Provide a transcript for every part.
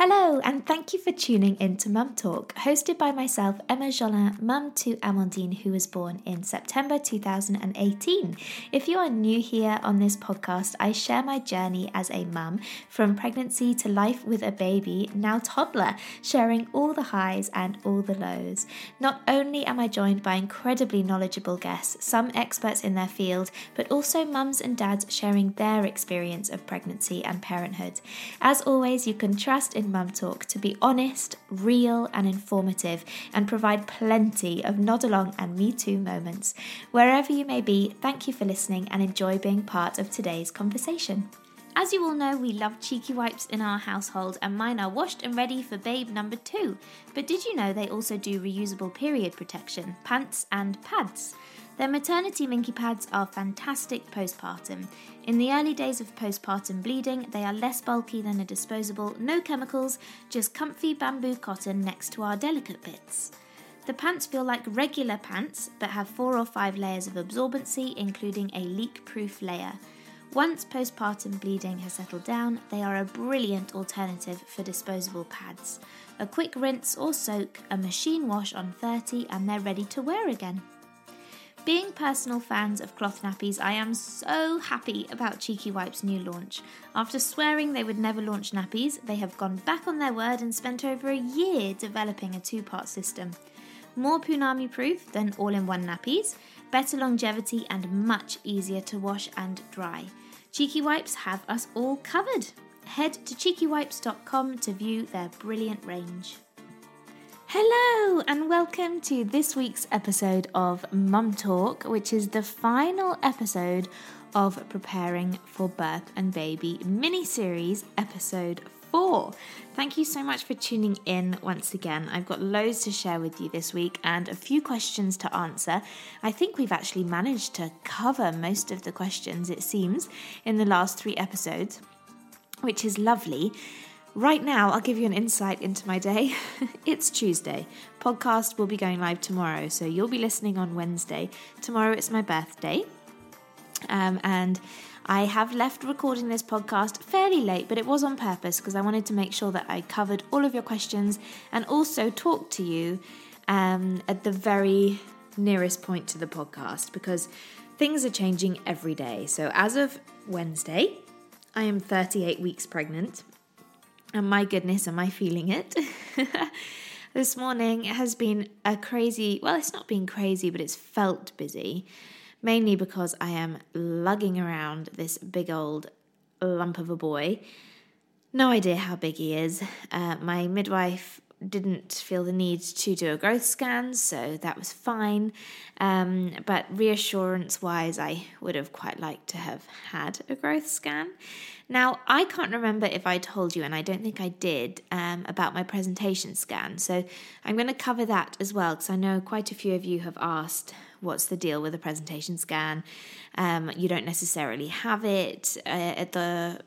Hello, and thank you for tuning in to Mum Talk, hosted by myself, Emma Jolin, mum to Amandine, who was born in September 2018. If you are new here on this podcast, I share my journey as a mum from pregnancy to life with a baby, now toddler, sharing all the highs and all the lows. Not only am I joined by incredibly knowledgeable guests, some experts in their field, but also mums and dads sharing their experience of pregnancy and parenthood. As always, you can trust in Mum Talk to be honest, real, and informative, and provide plenty of nod along and me too moments. Wherever you may be, thank you for listening and enjoy being part of today's conversation. As you all know, we love cheeky wipes in our household, and mine are washed and ready for babe number two. But did you know they also do reusable period protection, pants, and pads? Their maternity minky pads are fantastic postpartum. In the early days of postpartum bleeding, they are less bulky than a disposable, no chemicals, just comfy bamboo cotton next to our delicate bits. The pants feel like regular pants but have four or five layers of absorbency, including a leak proof layer. Once postpartum bleeding has settled down, they are a brilliant alternative for disposable pads. A quick rinse or soak, a machine wash on 30, and they're ready to wear again. Being personal fans of cloth nappies, I am so happy about Cheeky Wipe's new launch. After swearing they would never launch nappies, they have gone back on their word and spent over a year developing a two part system. More punami proof than all in one nappies, better longevity, and much easier to wash and dry. Cheeky Wipes have us all covered. Head to cheekywipes.com to view their brilliant range. Hello, and welcome to this week's episode of Mum Talk, which is the final episode of Preparing for Birth and Baby mini series, episode four. Thank you so much for tuning in once again. I've got loads to share with you this week and a few questions to answer. I think we've actually managed to cover most of the questions, it seems, in the last three episodes, which is lovely. Right now, I'll give you an insight into my day. it's Tuesday. Podcast will be going live tomorrow, so you'll be listening on Wednesday. Tomorrow it's my birthday. Um, and I have left recording this podcast fairly late, but it was on purpose because I wanted to make sure that I covered all of your questions and also talk to you um, at the very nearest point to the podcast because things are changing every day. So as of Wednesday, I am 38 weeks pregnant and my goodness, am I feeling it? this morning has been a crazy, well, it's not been crazy, but it's felt busy, mainly because I am lugging around this big old lump of a boy. No idea how big he is. Uh, my midwife didn't feel the need to do a growth scan, so that was fine. Um, but reassurance wise, I would have quite liked to have had a growth scan. Now, I can't remember if I told you, and I don't think I did, um, about my presentation scan. So I'm going to cover that as well, because I know quite a few of you have asked what's the deal with a presentation scan. Um, you don't necessarily have it uh, at the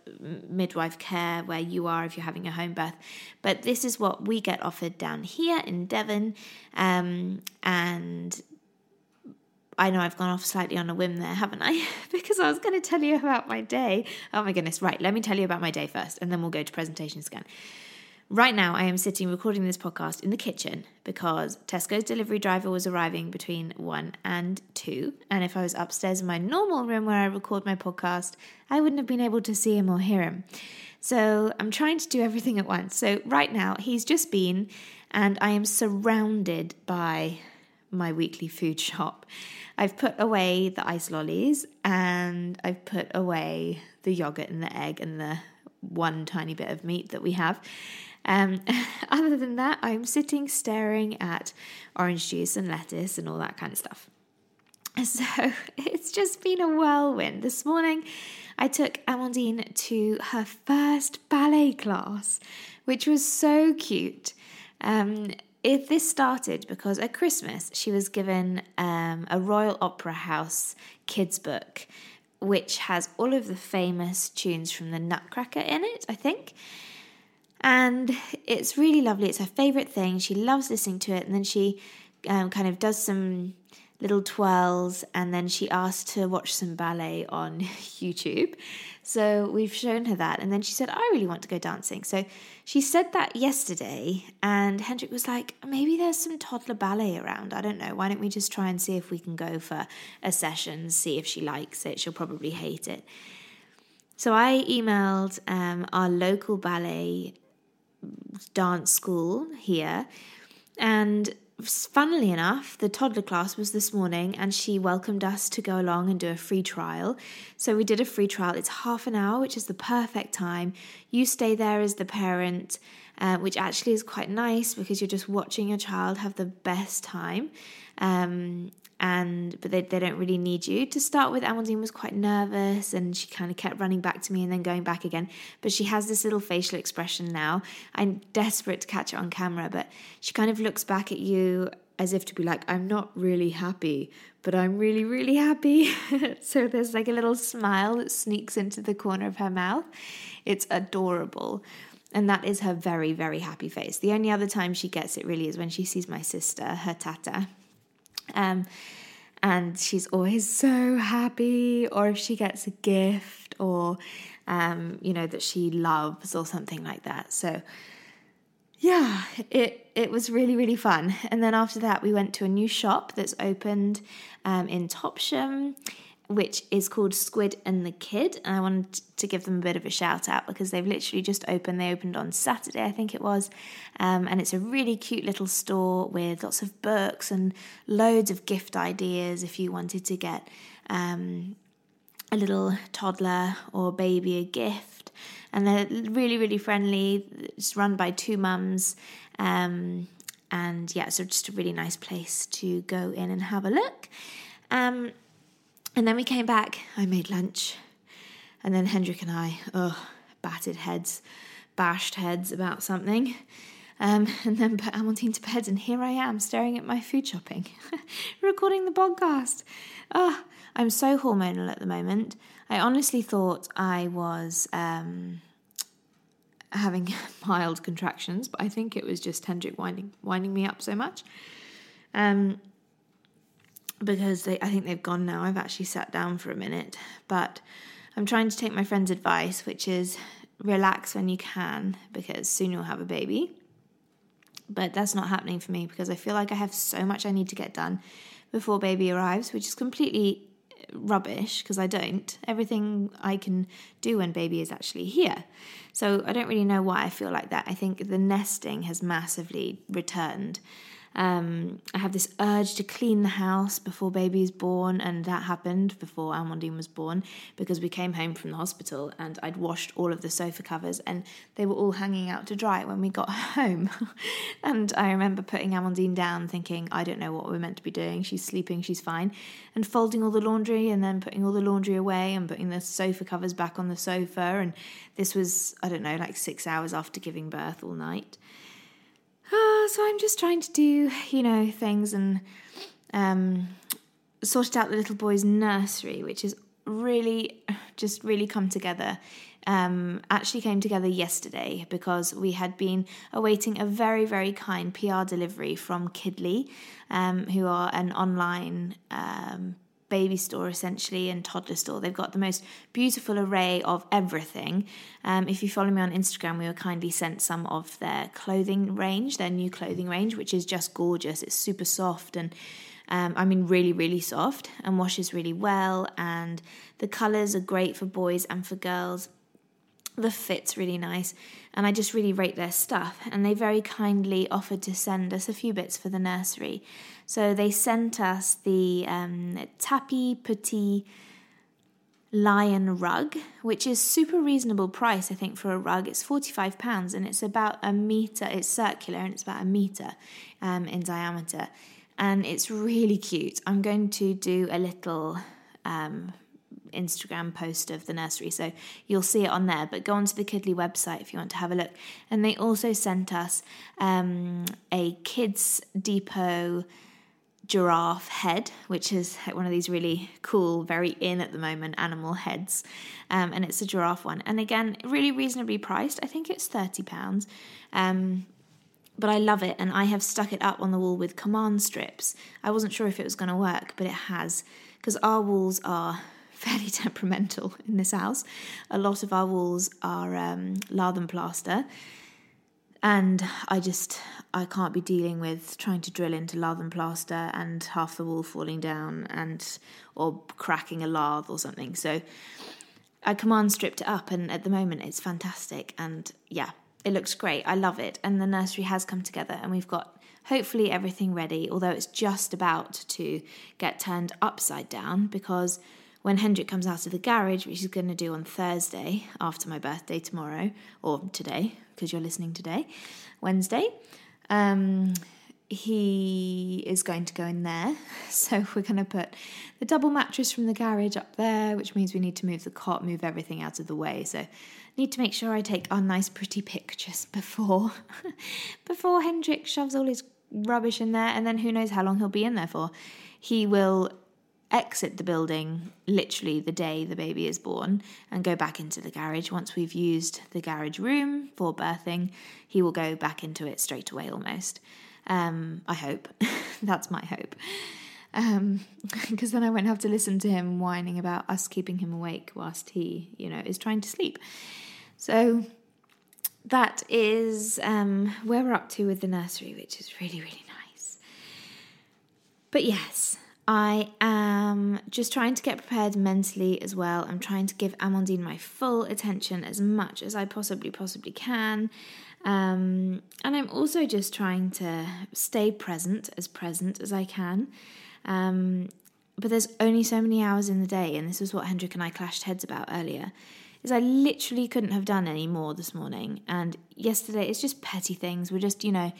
midwife care where you are if you're having a home birth, but this is what we get offered down here in Devon. Um, and I know I've gone off slightly on a whim there, haven't I? because I was going to tell you about my day. Oh my goodness, right, let me tell you about my day first, and then we'll go to presentation scan. Right now, I am sitting recording this podcast in the kitchen because Tesco's delivery driver was arriving between 1 and 2. And if I was upstairs in my normal room where I record my podcast, I wouldn't have been able to see him or hear him. So I'm trying to do everything at once. So right now, he's just been, and I am surrounded by my weekly food shop. I've put away the ice lollies and I've put away the yogurt and the egg and the one tiny bit of meat that we have. Um, other than that, I'm sitting staring at orange juice and lettuce and all that kind of stuff. So it's just been a whirlwind. This morning, I took Amandine to her first ballet class, which was so cute. Um, if this started because at Christmas she was given um, a Royal Opera House kids book, which has all of the famous tunes from the Nutcracker in it, I think. And it's really lovely. It's her favourite thing. She loves listening to it. And then she um, kind of does some little twirls and then she asked to watch some ballet on YouTube. So we've shown her that. And then she said, I really want to go dancing. So she said that yesterday. And Hendrik was like, maybe there's some toddler ballet around. I don't know. Why don't we just try and see if we can go for a session, see if she likes it? She'll probably hate it. So I emailed um, our local ballet dance school here. And funnily enough, the toddler class was this morning and she welcomed us to go along and do a free trial. So we did a free trial. It's half an hour, which is the perfect time. You stay there as the parent, uh, which actually is quite nice because you're just watching your child have the best time. Um, and but they, they don't really need you to start with. Amandine was quite nervous and she kind of kept running back to me and then going back again. But she has this little facial expression now. I'm desperate to catch it on camera but she kind of looks back at you as if to be like i'm not really happy but i'm really really happy. So there's like a little smile that sneaks into the corner of her mouth. It's adorable. And that is her very very happy face. The only other time she gets it really is when she sees my sister her tata um, and she's always so happy, or if she gets a gift, or um, you know that she loves, or something like that. So, yeah, it it was really really fun. And then after that, we went to a new shop that's opened um, in Topsham which is called Squid and the Kid. And I wanted to give them a bit of a shout out because they've literally just opened. They opened on Saturday, I think it was. Um, and it's a really cute little store with lots of books and loads of gift ideas if you wanted to get um, a little toddler or baby a gift. And they're really, really friendly. It's run by two mums. Um, and yeah, so just a really nice place to go in and have a look. Um, and then we came back. I made lunch. And then Hendrik and I, oh, batted heads, bashed heads about something. Um, and then put Amandine to bed, and here I am staring at my food shopping, recording the podcast. Oh, I'm so hormonal at the moment. I honestly thought I was um, having mild contractions, but I think it was just Hendrik winding winding me up so much. Um, because they, I think they've gone now. I've actually sat down for a minute, but I'm trying to take my friend's advice, which is relax when you can because soon you'll have a baby. But that's not happening for me because I feel like I have so much I need to get done before baby arrives, which is completely rubbish because I don't. Everything I can do when baby is actually here. So I don't really know why I feel like that. I think the nesting has massively returned. Um, I have this urge to clean the house before baby is born, and that happened before Amandine was born because we came home from the hospital and I'd washed all of the sofa covers and they were all hanging out to dry when we got home. and I remember putting Amandine down, thinking, I don't know what we're meant to be doing. She's sleeping, she's fine, and folding all the laundry and then putting all the laundry away and putting the sofa covers back on the sofa. And this was, I don't know, like six hours after giving birth all night. Uh, so I'm just trying to do, you know, things and um, sorted out the little boy's nursery, which is really just really come together. Um, actually came together yesterday because we had been awaiting a very, very kind PR delivery from Kidly, um, who are an online um, baby store essentially and toddler store. They've got the most beautiful array of everything. Um, if you follow me on Instagram, we were kindly sent some of their clothing range, their new clothing range, which is just gorgeous. It's super soft and um, I mean, really, really soft and washes really well. And the colours are great for boys and for girls. The fit's really nice, and I just really rate their stuff. And they very kindly offered to send us a few bits for the nursery. So they sent us the um, Tapis Petit lion rug, which is super reasonable price, I think, for a rug. It's £45 and it's about a meter, it's circular and it's about a meter um, in diameter. And it's really cute. I'm going to do a little um, Instagram post of the nursery, so you'll see it on there. But go onto the Kidly website if you want to have a look. And they also sent us um, a Kids Depot giraffe head, which is one of these really cool, very in at the moment animal heads. Um, and it's a giraffe one. And again, really reasonably priced. I think it's £30. Um, but I love it, and I have stuck it up on the wall with command strips. I wasn't sure if it was going to work, but it has, because our walls are fairly temperamental in this house. A lot of our walls are um, lath and plaster, and I just I can't be dealing with trying to drill into lath and plaster and half the wall falling down and or cracking a lath or something. So I command stripped it up, and at the moment it's fantastic. And yeah, it looks great. I love it. And the nursery has come together, and we've got hopefully everything ready. Although it's just about to get turned upside down because when Hendrik comes out of the garage, which he's going to do on Thursday after my birthday tomorrow, or today, because you're listening today, Wednesday, um, he is going to go in there. So we're going to put the double mattress from the garage up there, which means we need to move the cot, move everything out of the way. So need to make sure I take our nice pretty pictures before before Hendrik shoves all his rubbish in there and then who knows how long he'll be in there for. He will exit the building literally the day the baby is born and go back into the garage. Once we've used the garage room for birthing, he will go back into it straight away almost. Um, I hope. That's my hope. Because um, then I won't have to listen to him whining about us keeping him awake whilst he, you know, is trying to sleep. So that is um, where we're up to with the nursery, which is really, really nice. But yes, I am just trying to get prepared mentally as well. I'm trying to give Amandine my full attention as much as I possibly, possibly can. Um, and I'm also just trying to stay present, as present as I can. Um, but there's only so many hours in the day, and this is what Hendrik and I clashed heads about earlier. Is I literally couldn't have done any more this morning, and yesterday it's just petty things. We're just, you know,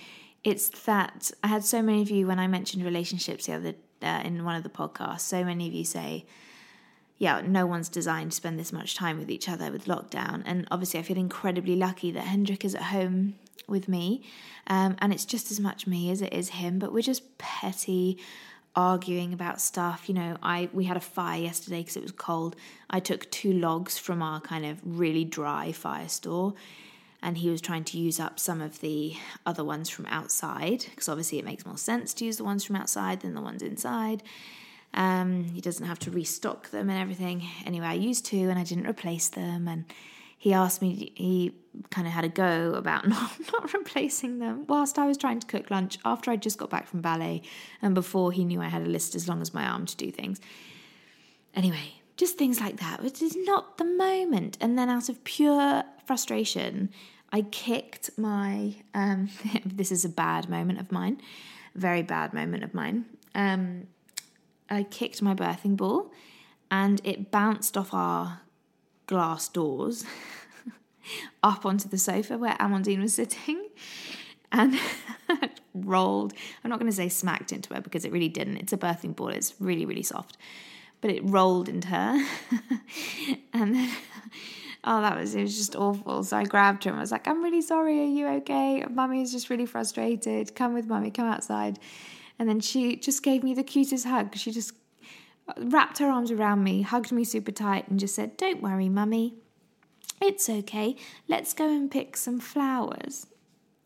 it's that I had so many of you when I mentioned relationships the other uh, in one of the podcasts. So many of you say, yeah, no one's designed to spend this much time with each other with lockdown. And obviously, I feel incredibly lucky that Hendrik is at home with me. Um, and it's just as much me as it is him, but we're just petty arguing about stuff. You know, I we had a fire yesterday because it was cold. I took two logs from our kind of really dry fire store and he was trying to use up some of the other ones from outside because obviously it makes more sense to use the ones from outside than the ones inside. Um, he doesn't have to restock them and everything. Anyway, I used to and I didn't replace them. And he asked me, he kind of had a go about not, not replacing them whilst I was trying to cook lunch after I just got back from ballet and before he knew I had a list as long as my arm to do things. Anyway, just things like that, which is not the moment. And then out of pure frustration, I kicked my. Um, this is a bad moment of mine, very bad moment of mine. Um, I kicked my birthing ball, and it bounced off our glass doors up onto the sofa where Amandine was sitting, and rolled. I'm not going to say smacked into her because it really didn't. It's a birthing ball. It's really really soft, but it rolled into her, and then oh, that was, it was just awful. So I grabbed her and was like, I'm really sorry. Are you okay? Mummy is just really frustrated. Come with mummy, come outside. And then she just gave me the cutest hug. She just uh, wrapped her arms around me, hugged me super tight, and just said, Don't worry, mummy. It's okay. Let's go and pick some flowers.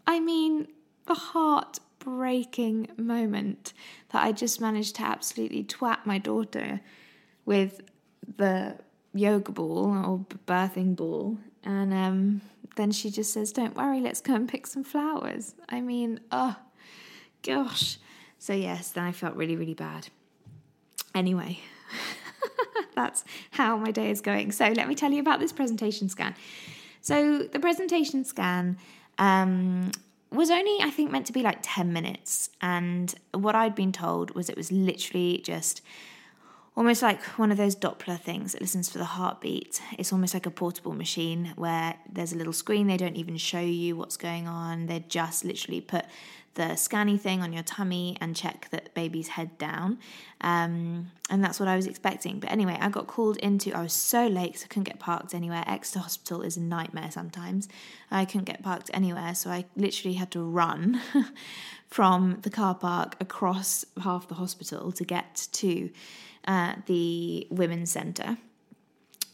I mean, a heartbreaking moment that I just managed to absolutely twat my daughter with the yoga ball or birthing ball. And um, then she just says, Don't worry, let's go and pick some flowers. I mean, oh, gosh. So, yes, then I felt really, really bad. Anyway, that's how my day is going. So, let me tell you about this presentation scan. So, the presentation scan um, was only, I think, meant to be like 10 minutes. And what I'd been told was it was literally just almost like one of those Doppler things that listens for the heartbeat. It's almost like a portable machine where there's a little screen. They don't even show you what's going on. They just literally put the scanny thing on your tummy and check that baby's head down. Um, and that's what I was expecting. But anyway, I got called into, I was so late because I couldn't get parked anywhere. Exeter Hospital is a nightmare sometimes. I couldn't get parked anywhere, so I literally had to run from the car park across half the hospital to get to at the Women's Centre.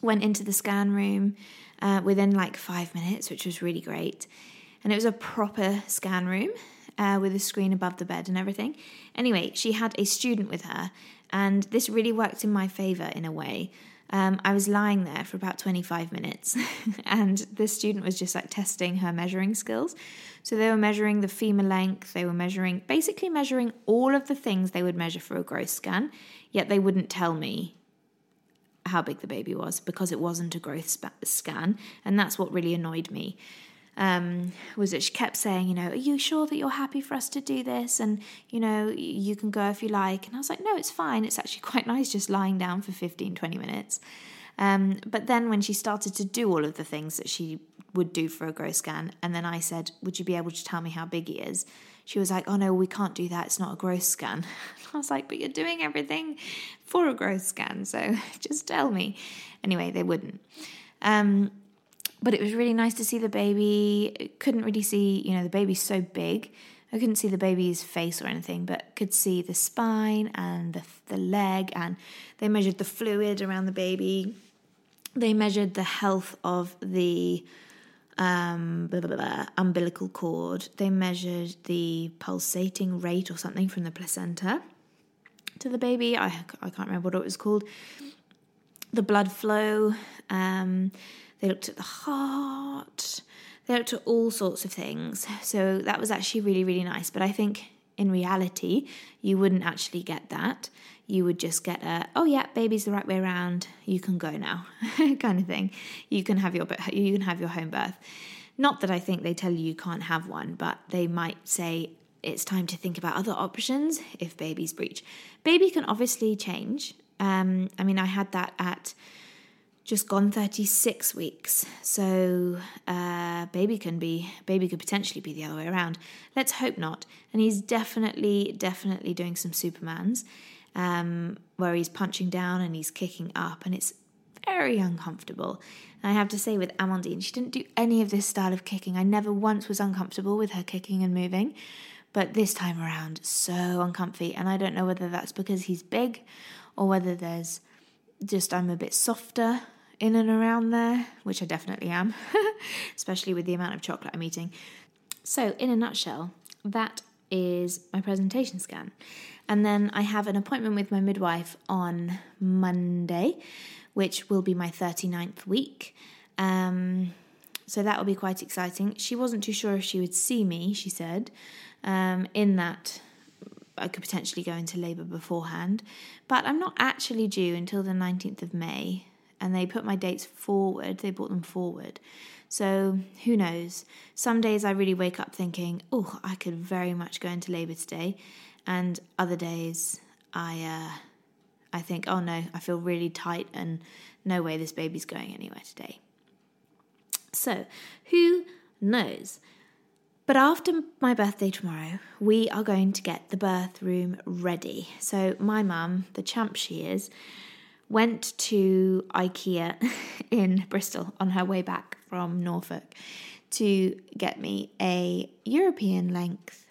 Went into the scan room uh, within like five minutes, which was really great. And it was a proper scan room uh, with a screen above the bed and everything. Anyway, she had a student with her, and this really worked in my favour in a way. Um, I was lying there for about 25 minutes, and the student was just like testing her measuring skills. So they were measuring the femur length, they were measuring, basically measuring all of the things they would measure for a growth scan, yet they wouldn't tell me how big the baby was because it wasn't a growth scan. And that's what really annoyed me. Um, was that she kept saying, you know, are you sure that you're happy for us to do this? And, you know, you can go if you like. And I was like, no, it's fine. It's actually quite nice just lying down for 15, 20 minutes. Um, but then when she started to do all of the things that she would do for a growth scan, and then I said, would you be able to tell me how big he is? She was like, oh no, we can't do that. It's not a growth scan. I was like, but you're doing everything for a growth scan. So just tell me. Anyway, they wouldn't. Um, but it was really nice to see the baby. Couldn't really see, you know, the baby's so big. I couldn't see the baby's face or anything, but could see the spine and the, the leg, and they measured the fluid around the baby. They measured the health of the um, blah, blah, blah, umbilical cord. They measured the pulsating rate or something from the placenta to the baby. I, I can't remember what it was called. The blood flow. Um, they looked at the heart. They looked at all sorts of things. So that was actually really, really nice. But I think in reality, you wouldn't actually get that. You would just get a, oh yeah, baby's the right way around. You can go now, kind of thing. You can have your you can have your home birth. Not that I think they tell you you can't have one, but they might say it's time to think about other options if baby's breech. Baby can obviously change. Um, I mean, I had that at just gone 36 weeks. So uh, baby can be baby could potentially be the other way around. Let's hope not. And he's definitely definitely doing some Supermans um, where he's punching down and he's kicking up, and it's very uncomfortable. And I have to say, with Amandine, she didn't do any of this style of kicking. I never once was uncomfortable with her kicking and moving. But this time around, so uncomfy. And I don't know whether that's because he's big or whether there's just I'm a bit softer in and around there, which I definitely am, especially with the amount of chocolate I'm eating. So, in a nutshell, that is my presentation scan. And then I have an appointment with my midwife on Monday, which will be my 39th week. Um, so that will be quite exciting. She wasn't too sure if she would see me, she said, um, in that I could potentially go into labour beforehand. But I'm not actually due until the 19th of May, and they put my dates forward, they brought them forward. So who knows? Some days I really wake up thinking, oh, I could very much go into labour today. And other days I uh, I think, oh no, I feel really tight and no way this baby's going anywhere today. So who knows? But after my birthday tomorrow, we are going to get the birth room ready. So, my mum, the champ she is, went to IKEA in Bristol on her way back from Norfolk to get me a European length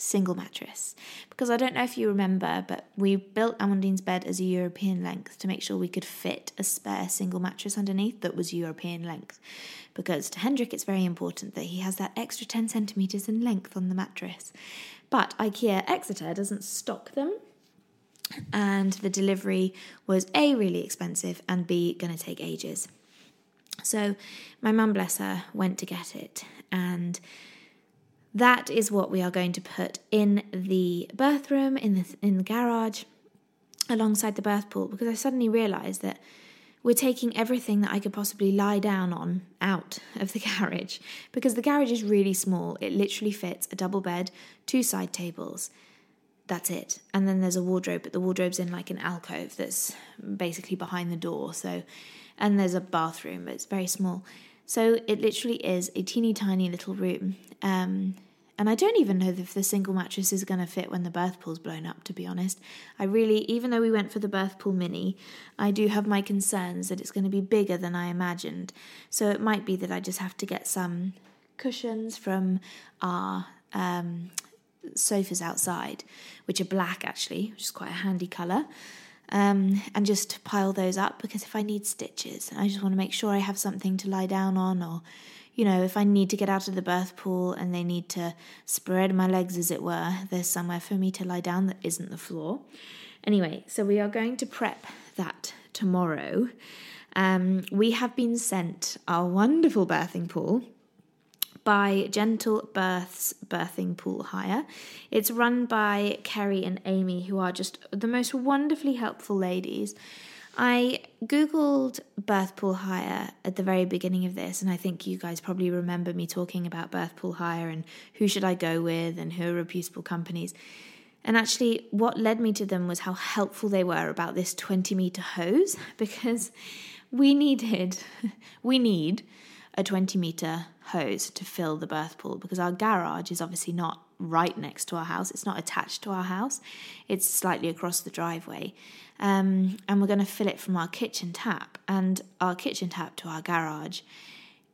single mattress. Because I don't know if you remember, but we built Amandine's bed as a European length to make sure we could fit a spare single mattress underneath that was European length. Because to Hendrik, it's very important that he has that extra 10 centimetres in length on the mattress. But IKEA Exeter doesn't stock them. And the delivery was A, really expensive, and B, to take ages. So my mum, bless her, went to get it. And that is what we are going to put in the birth room, in the, in the garage, alongside the birth pool, because I suddenly realised that we're taking everything that I could possibly lie down on out of the garage because the garage is really small. It literally fits a double bed, two side tables. That's it. And then there's a wardrobe, but the wardrobe's in like an alcove that's basically behind the door. So, and there's a bathroom, but it's very small. So it literally is a teeny tiny little room. Um, and I don't even know if the single mattress is going to fit when the birth pool's blown up, to be honest. I really, even though we went for the birth pool mini, I do have my concerns that it's going to be bigger than I imagined. So it might be that I just have to get some cushions from our um, sofas outside, which are black actually, which is quite a handy colour. Um, and just pile those up because if I need stitches, I just want to make sure I have something to lie down on or you know, if I need to get out of the birth pool and they need to spread my legs, as it were, there's somewhere for me to lie down that isn't the floor. Anyway, so we are going to prep that tomorrow, um, we have been sent our wonderful birthing pool by Gentle Births Birthing Pool Hire. It's run by Kerry and Amy, who are just the most wonderfully helpful ladies. I googled birth pool hire at the very beginning of this, and I think you guys probably remember me talking about birth pool hire and who should I go with and who are reputable companies. And actually, what led me to them was how helpful they were about this 20 meter hose because we needed, we need a 20 meter hose to fill the birth pool because our garage is obviously not right next to our house. It's not attached to our house, it's slightly across the driveway. Um, and we're going to fill it from our kitchen tap. And our kitchen tap to our garage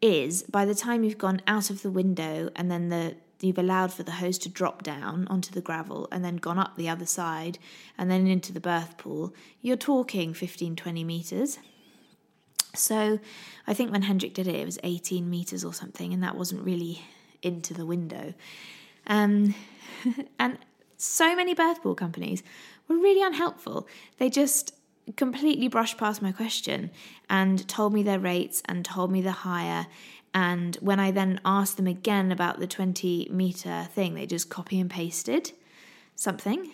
is by the time you've gone out of the window and then the you've allowed for the hose to drop down onto the gravel and then gone up the other side and then into the birth pool, you're talking 15 20 meters. So I think when Hendrik did it, it was 18 meters or something, and that wasn't really into the window. Um, and so many birth pool companies were really unhelpful. They just completely brushed past my question and told me their rates and told me the hire. And when I then asked them again about the 20 meter thing, they just copy and pasted something.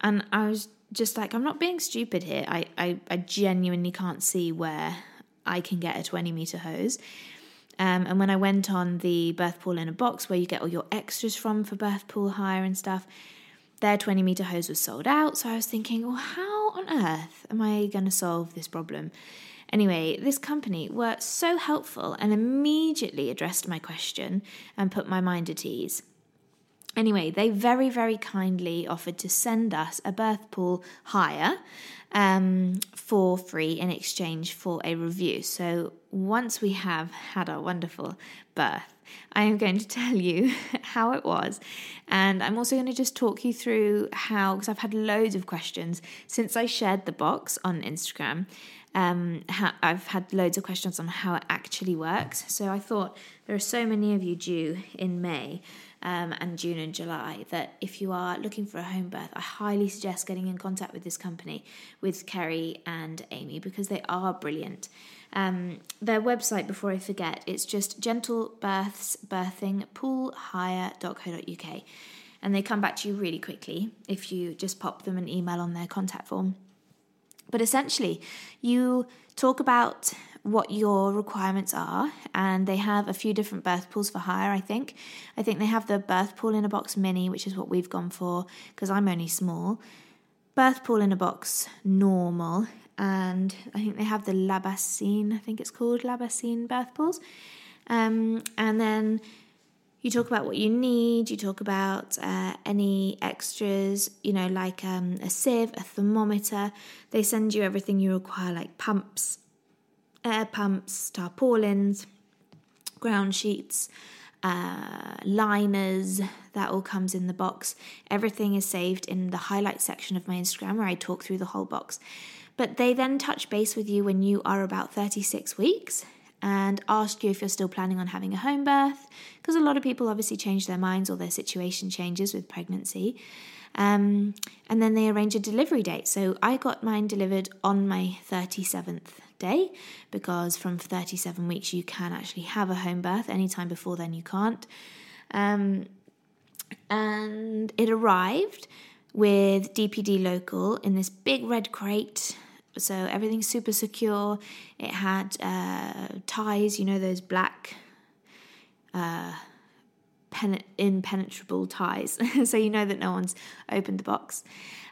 And I was just like, I'm not being stupid here. I, I, I genuinely can't see where I can get a 20 meter hose. Um, and when I went on the birth pool in a box where you get all your extras from for birth pool hire and stuff, their 20 meter hose was sold out. So I was thinking, well, how on earth am I going to solve this problem? Anyway, this company were so helpful and immediately addressed my question and put my mind at ease. Anyway, they very, very kindly offered to send us a birth pool hire um, for free in exchange for a review. So once we have had our wonderful birth, I am going to tell you how it was. And I'm also going to just talk you through how, because I've had loads of questions since I shared the box on Instagram. Um, how, I've had loads of questions on how it actually works. So I thought there are so many of you due in May um, and June and July that if you are looking for a home birth, I highly suggest getting in contact with this company, with Kerry and Amy, because they are brilliant. Um, their website, before I forget, it's just gentlebirthsbirthingpoolhire.co.uk. And they come back to you really quickly if you just pop them an email on their contact form. But essentially, you talk about what your requirements are, and they have a few different birth pools for hire. I think. I think they have the birth pool in a box mini, which is what we've gone for because I'm only small. Birth pool in a box normal, and I think they have the La Bassine. I think it's called La Bassine birth pools, um, and then. You talk about what you need. You talk about uh, any extras, you know, like um, a sieve, a thermometer. They send you everything you require, like pumps, air pumps, tarpaulins, ground sheets, uh, liners, that all comes in the box. Everything is saved in the highlight section of my Instagram where I talk through the whole box. But they then touch base with you when you are about 36 weeks and ask you if you're still planning on having a home birth, because a lot of people obviously change their minds or their situation changes with pregnancy. Um, and then they arrange a delivery date. So I got mine delivered on my 37th day because from 37 weeks you can actually have a home birth. Anytime before then, you can't. Um, and it arrived with DPD local in this big red crate. So everything's super secure. It had uh, ties, you know, those black. Uh, pen- impenetrable ties, so you know that no one's opened the box.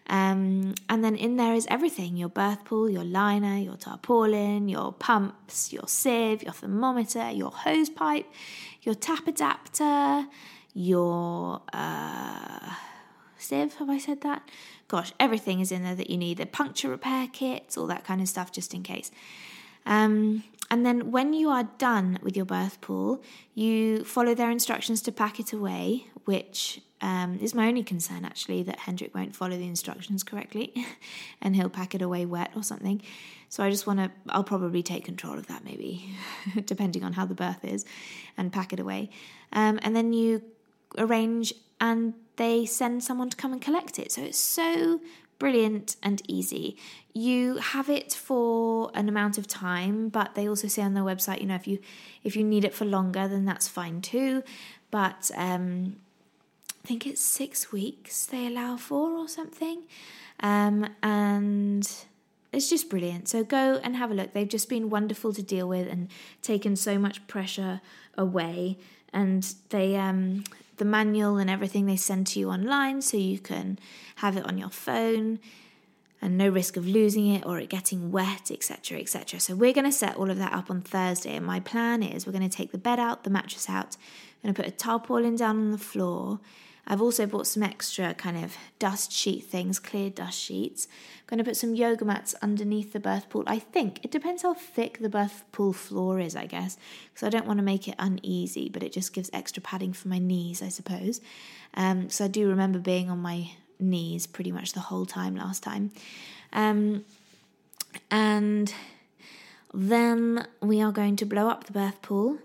Um, and then in there is everything your birth pool, your liner, your tarpaulin, your pumps, your sieve, your thermometer, your hose pipe, your tap adapter, your uh, sieve. Have I said that? Gosh, everything is in there that you need the puncture repair kits, all that kind of stuff, just in case. Um, and then when you are done with your birth pool, you follow their instructions to pack it away, which um, is my only concern actually that Hendrik won't follow the instructions correctly and he'll pack it away wet or something. So I just want to, I'll probably take control of that maybe, depending on how the birth is, and pack it away. Um, and then you arrange and they send someone to come and collect it. So it's so brilliant and easy. You have it for an amount of time, but they also say on their website, you know, if you if you need it for longer, then that's fine too. But um, I think it's six weeks they allow for or something, um, and it's just brilliant. So go and have a look. They've just been wonderful to deal with and taken so much pressure away. And they um, the manual and everything they send to you online so you can have it on your phone and no risk of losing it or it getting wet, etc., etc. So we're going to set all of that up on Thursday, and my plan is we're going to take the bed out, the mattress out, I'm going to put a tarpaulin down on the floor. I've also bought some extra kind of dust sheet things, clear dust sheets. I'm going to put some yoga mats underneath the birth pool. I think it depends how thick the birth pool floor is, I guess, because I don't want to make it uneasy, but it just gives extra padding for my knees, I suppose. Um, so I do remember being on my knees pretty much the whole time last time. Um, and then we are going to blow up the birth pool.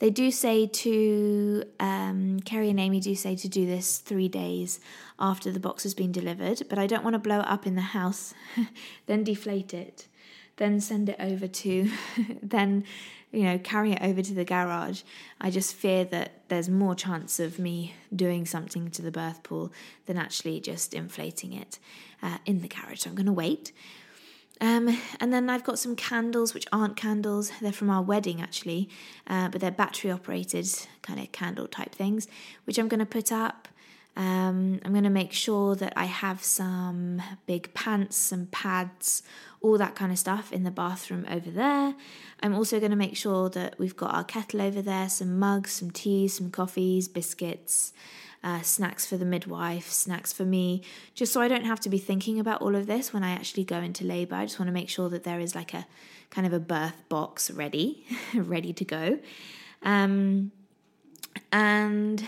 They do say to, um, Kerry and Amy do say to do this three days after the box has been delivered, but I don't want to blow it up in the house, then deflate it, then send it over to, then, you know, carry it over to the garage. I just fear that there's more chance of me doing something to the birth pool than actually just inflating it uh, in the garage. I'm going to wait. Um, and then I've got some candles, which aren't candles. They're from our wedding, actually, uh, but they're battery operated kind of candle type things, which I'm going to put up. Um, I'm going to make sure that I have some big pants, some pads, all that kind of stuff in the bathroom over there. I'm also going to make sure that we've got our kettle over there, some mugs, some teas, some coffees, biscuits uh, snacks for the midwife, snacks for me, just so I don't have to be thinking about all of this when I actually go into labour. I just want to make sure that there is like a kind of a birth box ready, ready to go. Um, and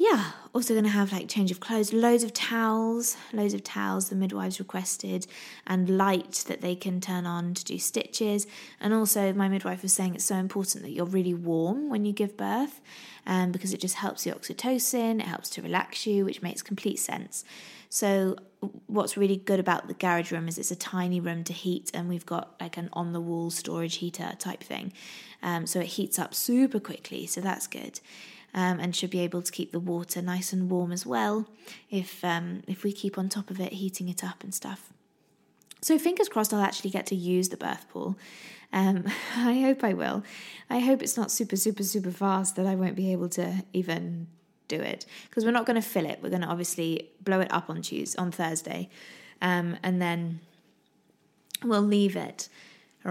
yeah, also going to have like change of clothes, loads of towels, loads of towels the midwives requested, and light that they can turn on to do stitches. And also, my midwife was saying it's so important that you're really warm when you give birth, um, because it just helps the oxytocin, it helps to relax you, which makes complete sense. So, what's really good about the garage room is it's a tiny room to heat, and we've got like an on the wall storage heater type thing. Um, so, it heats up super quickly, so that's good um, and should be able to keep the water nice and warm as well if um, if we keep on top of it, heating it up and stuff. So fingers crossed, I'll actually get to use the birth pool. Um, I hope I will. I hope it's not super, super, super fast that I won't be able to even do it because we're not going to fill it. We're going to obviously blow it up on Tuesday, on Thursday, um, and then we'll leave it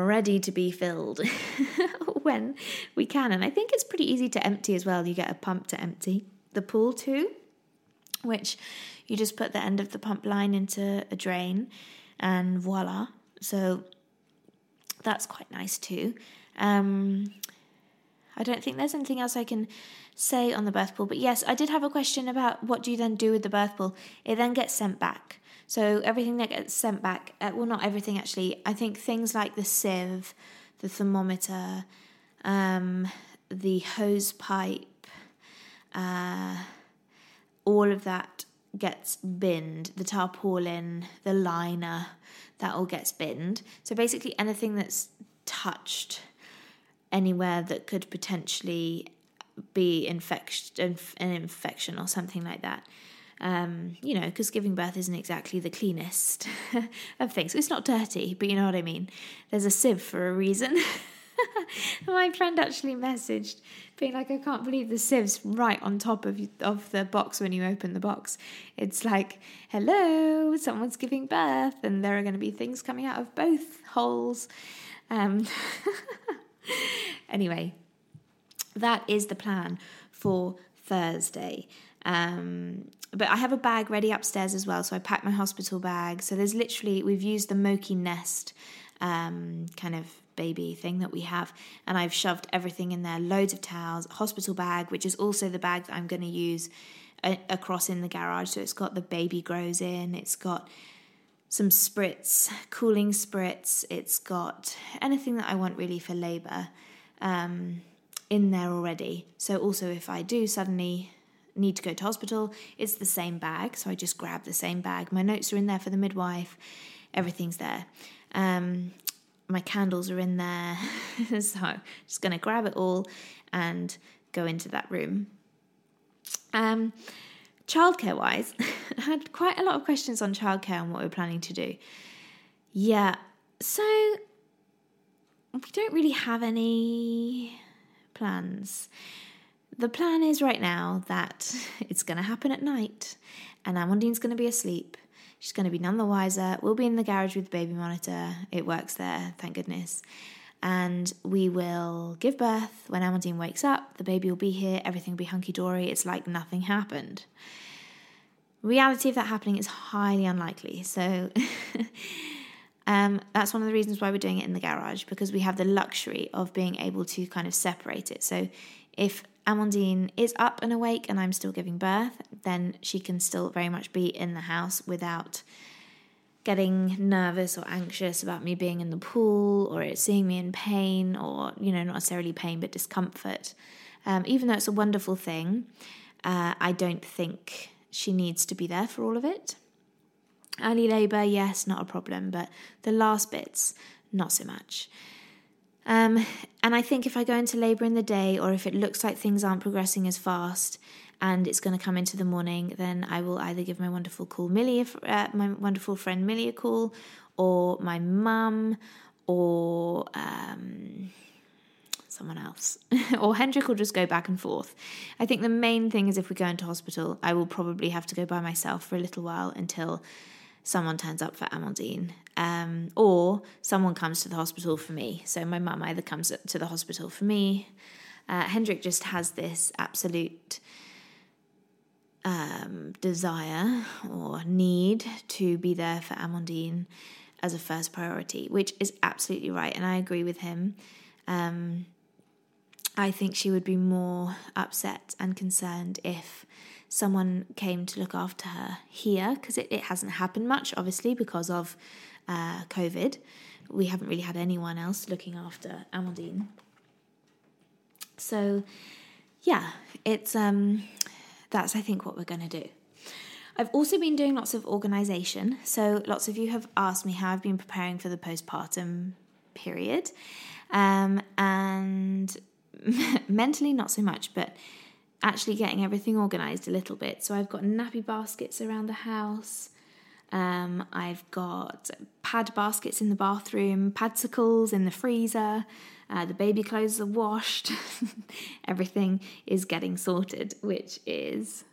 ready to be filled when we can. And I think it's pretty easy to empty as well. You get a pump to empty the pool too, which you just put the end of the pump line into a drain and voila. So that's quite nice too. Um, I don't think there's anything else I can say on the birth pool, but yes, I did have a question about what do you then do with the birth pool? It then gets sent back. So everything that gets sent back, uh, well, not everything actually. I think things like the sieve, the thermometer, um, the hose pipe, uh, all of that gets binned. The tarpaulin, the liner, that all gets binned. So basically, anything that's touched anywhere that could potentially be infection, an infection or something like that um, you know, because giving birth isn't exactly the cleanest of things. It's not dirty, but you know what I mean. There's a sieve for a reason. My friend actually messaged, being like, "I can't believe the sieve's right on top of of the box when you open the box. It's like, hello, someone's giving birth, and there are going to be things coming out of both holes." Um, anyway, that is the plan for Thursday. Um, but I have a bag ready upstairs as well. So I packed my hospital bag. So there's literally, we've used the Moki Nest um, kind of baby thing that we have, and I've shoved everything in there loads of towels, hospital bag, which is also the bag that I'm going to use a- across in the garage. So it's got the baby grows in, it's got some spritz, cooling spritz, it's got anything that I want really for labour um, in there already. So also, if I do suddenly need to go to hospital, it's the same bag. So I just grab the same bag. My notes are in there for the midwife, everything's there. Um, my candles are in there. so I'm just going to grab it all and go into that room. Um, childcare wise, I had quite a lot of questions on childcare and what we're planning to do. Yeah, so we don't really have any plans. The plan is right now that it's going to happen at night and Amandine's going to be asleep. She's going to be none the wiser. We'll be in the garage with the baby monitor. It works there, thank goodness. And we will give birth. When Amandine wakes up, the baby will be here. Everything will be hunky dory. It's like nothing happened. Reality of that happening is highly unlikely. So Um, that's one of the reasons why we're doing it in the garage because we have the luxury of being able to kind of separate it. So if Amandine is up and awake and I'm still giving birth, then she can still very much be in the house without getting nervous or anxious about me being in the pool or seeing me in pain or, you know, not necessarily pain but discomfort. Um, even though it's a wonderful thing, uh, I don't think she needs to be there for all of it. Early labour, yes, not a problem, but the last bits, not so much. Um, and I think if I go into labour in the day, or if it looks like things aren't progressing as fast, and it's going to come into the morning, then I will either give my wonderful call Millie, uh, my wonderful friend Millie, a call, or my mum, or um, someone else, or Hendrik will just go back and forth. I think the main thing is if we go into hospital, I will probably have to go by myself for a little while until someone turns up for Amandine, um, or someone comes to the hospital for me. So my mum either comes to the hospital for me. Uh, Hendrik just has this absolute um, desire or need to be there for Amandine as a first priority, which is absolutely right, and I agree with him. Um, I think she would be more upset and concerned if someone came to look after her here because it, it hasn't happened much, obviously, because of uh, COVID. We haven't really had anyone else looking after Amandine. So, yeah, it's um, that's I think what we're going to do. I've also been doing lots of organisation. So, lots of you have asked me how I've been preparing for the postpartum period. Um, and mentally, not so much, but actually getting everything organised a little bit. So I've got nappy baskets around the house. Um, I've got pad baskets in the bathroom, padsicles in the freezer. Uh, the baby clothes are washed. Everything is getting sorted, which is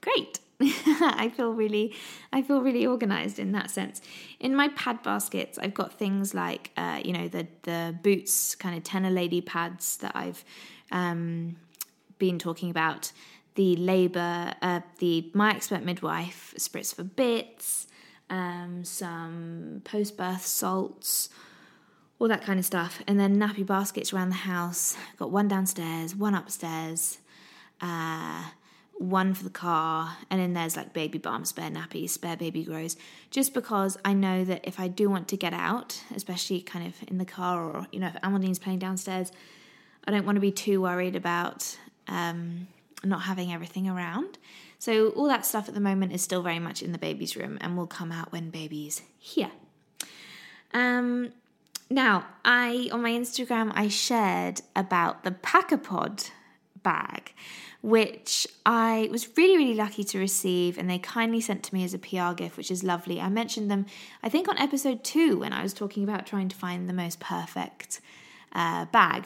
great. I feel really, I feel really organised in that sense. In my pad baskets, I've got things like, uh, you know, the the boots, kind of Tena Lady pads that I've um, been talking about the labour, uh, the My Expert Midwife spritz for bits, um, some post birth salts, all that kind of stuff. And then nappy baskets around the house. Got one downstairs, one upstairs, uh, one for the car, and then there's like baby balm, spare nappies, spare baby grows. Just because I know that if I do want to get out, especially kind of in the car or, you know, if Amandine's playing downstairs, I don't want to be too worried about um, not having everything around. So all that stuff at the moment is still very much in the baby's room and will come out when baby's here. Um, now, I on my Instagram I shared about the Packapod bag, which I was really really lucky to receive, and they kindly sent to me as a PR gift, which is lovely. I mentioned them, I think, on episode two when I was talking about trying to find the most perfect uh, bag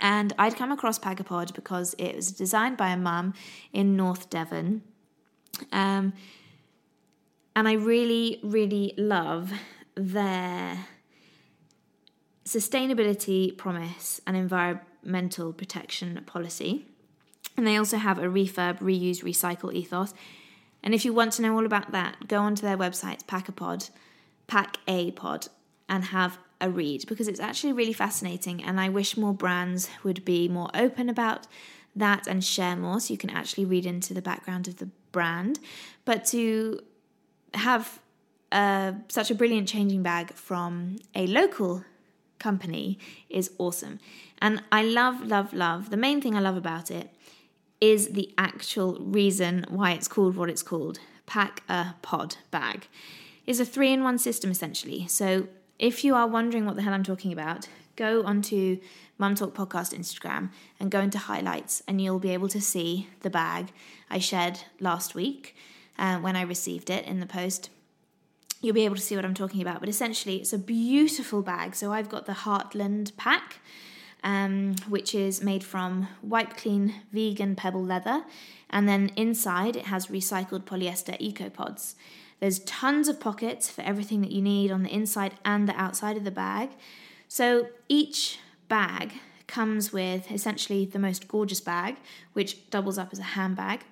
and I'd come across Packapod because it was designed by a mum in North Devon. Um, and I really, really love their sustainability promise and environmental protection policy. And they also have a refurb, reuse, recycle ethos. And if you want to know all about that, go onto their website, Packapod, Pack A Pod, and have a read because it's actually really fascinating. And I wish more brands would be more open about that and share more so you can actually read into the background of the brand. But to have uh, such a brilliant changing bag from a local company is awesome. And I love, love, love. The main thing I love about it is the actual reason why it's called what it's called Pack a Pod bag. It's a three in one system essentially. So if you are wondering what the hell I'm talking about, go onto Mum Talk Podcast Instagram and go into highlights, and you'll be able to see the bag I shared last week uh, when I received it in the post. You'll be able to see what I'm talking about. But essentially, it's a beautiful bag. So I've got the Heartland pack, um, which is made from wipe clean vegan pebble leather. And then inside, it has recycled polyester eco pods. There's tons of pockets for everything that you need on the inside and the outside of the bag. So each bag comes with essentially the most gorgeous bag, which doubles up as a handbag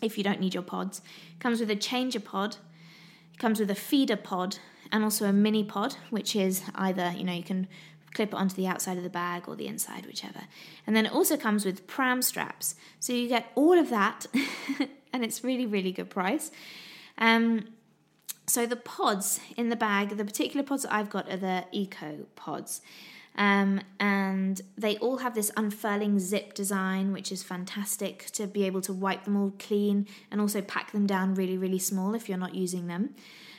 if you don't need your pods. Comes with a changer pod, it comes with a feeder pod, and also a mini pod, which is either, you know, you can clip it onto the outside of the bag or the inside, whichever. And then it also comes with pram straps. So you get all of that, and it's really, really good price. Um, so the pods in the bag, the particular pods that I've got are the Eco pods. Um, and they all have this unfurling zip design, which is fantastic to be able to wipe them all clean and also pack them down really, really small if you're not using them.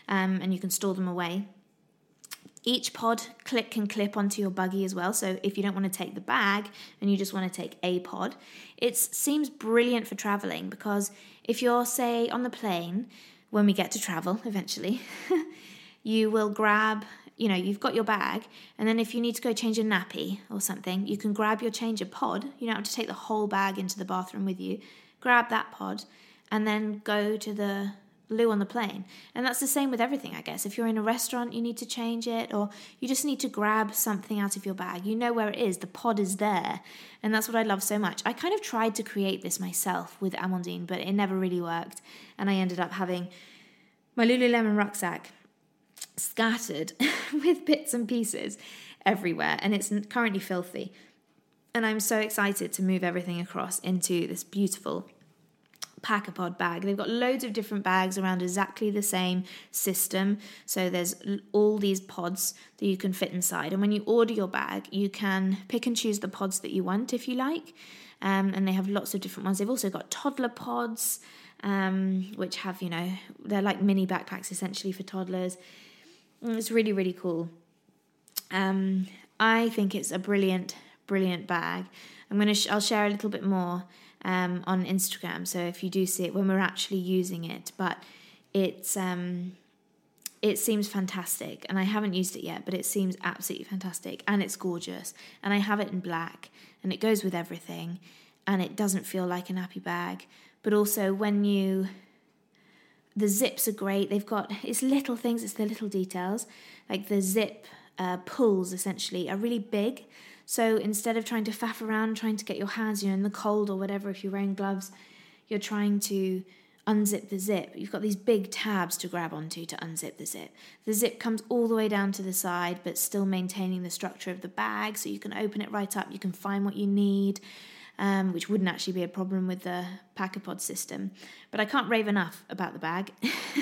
Um, and you can store them away. Each pod click can clip onto your buggy as well. So if you don't want to take the bag and you just want to take a pod, it seems brilliant for traveling because if you're, say, on the plane, when we get to travel eventually, you will grab you know, you've got your bag, and then if you need to go change a nappy or something, you can grab your change a pod. You don't have to take the whole bag into the bathroom with you. Grab that pod, and then go to the loo on the plane. And that's the same with everything, I guess. If you're in a restaurant, you need to change it, or you just need to grab something out of your bag. You know where it is, the pod is there. And that's what I love so much. I kind of tried to create this myself with Amandine, but it never really worked. And I ended up having my Lululemon rucksack scattered with bits and pieces everywhere, and it's currently filthy. And I'm so excited to move everything across into this beautiful Pack-a-Pod bag. They've got loads of different bags around exactly the same system. So there's all these pods that you can fit inside. And when you order your bag, you can pick and choose the pods that you want if you like. Um, and they have lots of different ones. They've also got toddler pods, um, which have, you know, they're like mini backpacks essentially for toddlers. Mm, it's really, really cool. Um, I think it's a brilliant, brilliant bag. I'm gonna, sh- I'll share a little bit more um, on Instagram. So if you do see it when we're actually using it, but it's um, it seems fantastic, and I haven't used it yet, but it seems absolutely fantastic, and it's gorgeous, and I have it in black, and it goes with everything, and it doesn't feel like a nappy bag. But also when you the zips are great. They've got it's little things, it's the little details. Like the zip uh, pulls essentially are really big. So instead of trying to faff around, trying to get your hands, you know, in the cold or whatever, if you're wearing gloves, you're trying to unzip the zip. You've got these big tabs to grab onto to unzip the zip. The zip comes all the way down to the side, but still maintaining the structure of the bag, so you can open it right up. You can find what you need um, which wouldn't actually be a problem with the Pack-a-Pod system. But I can't rave enough about the bag.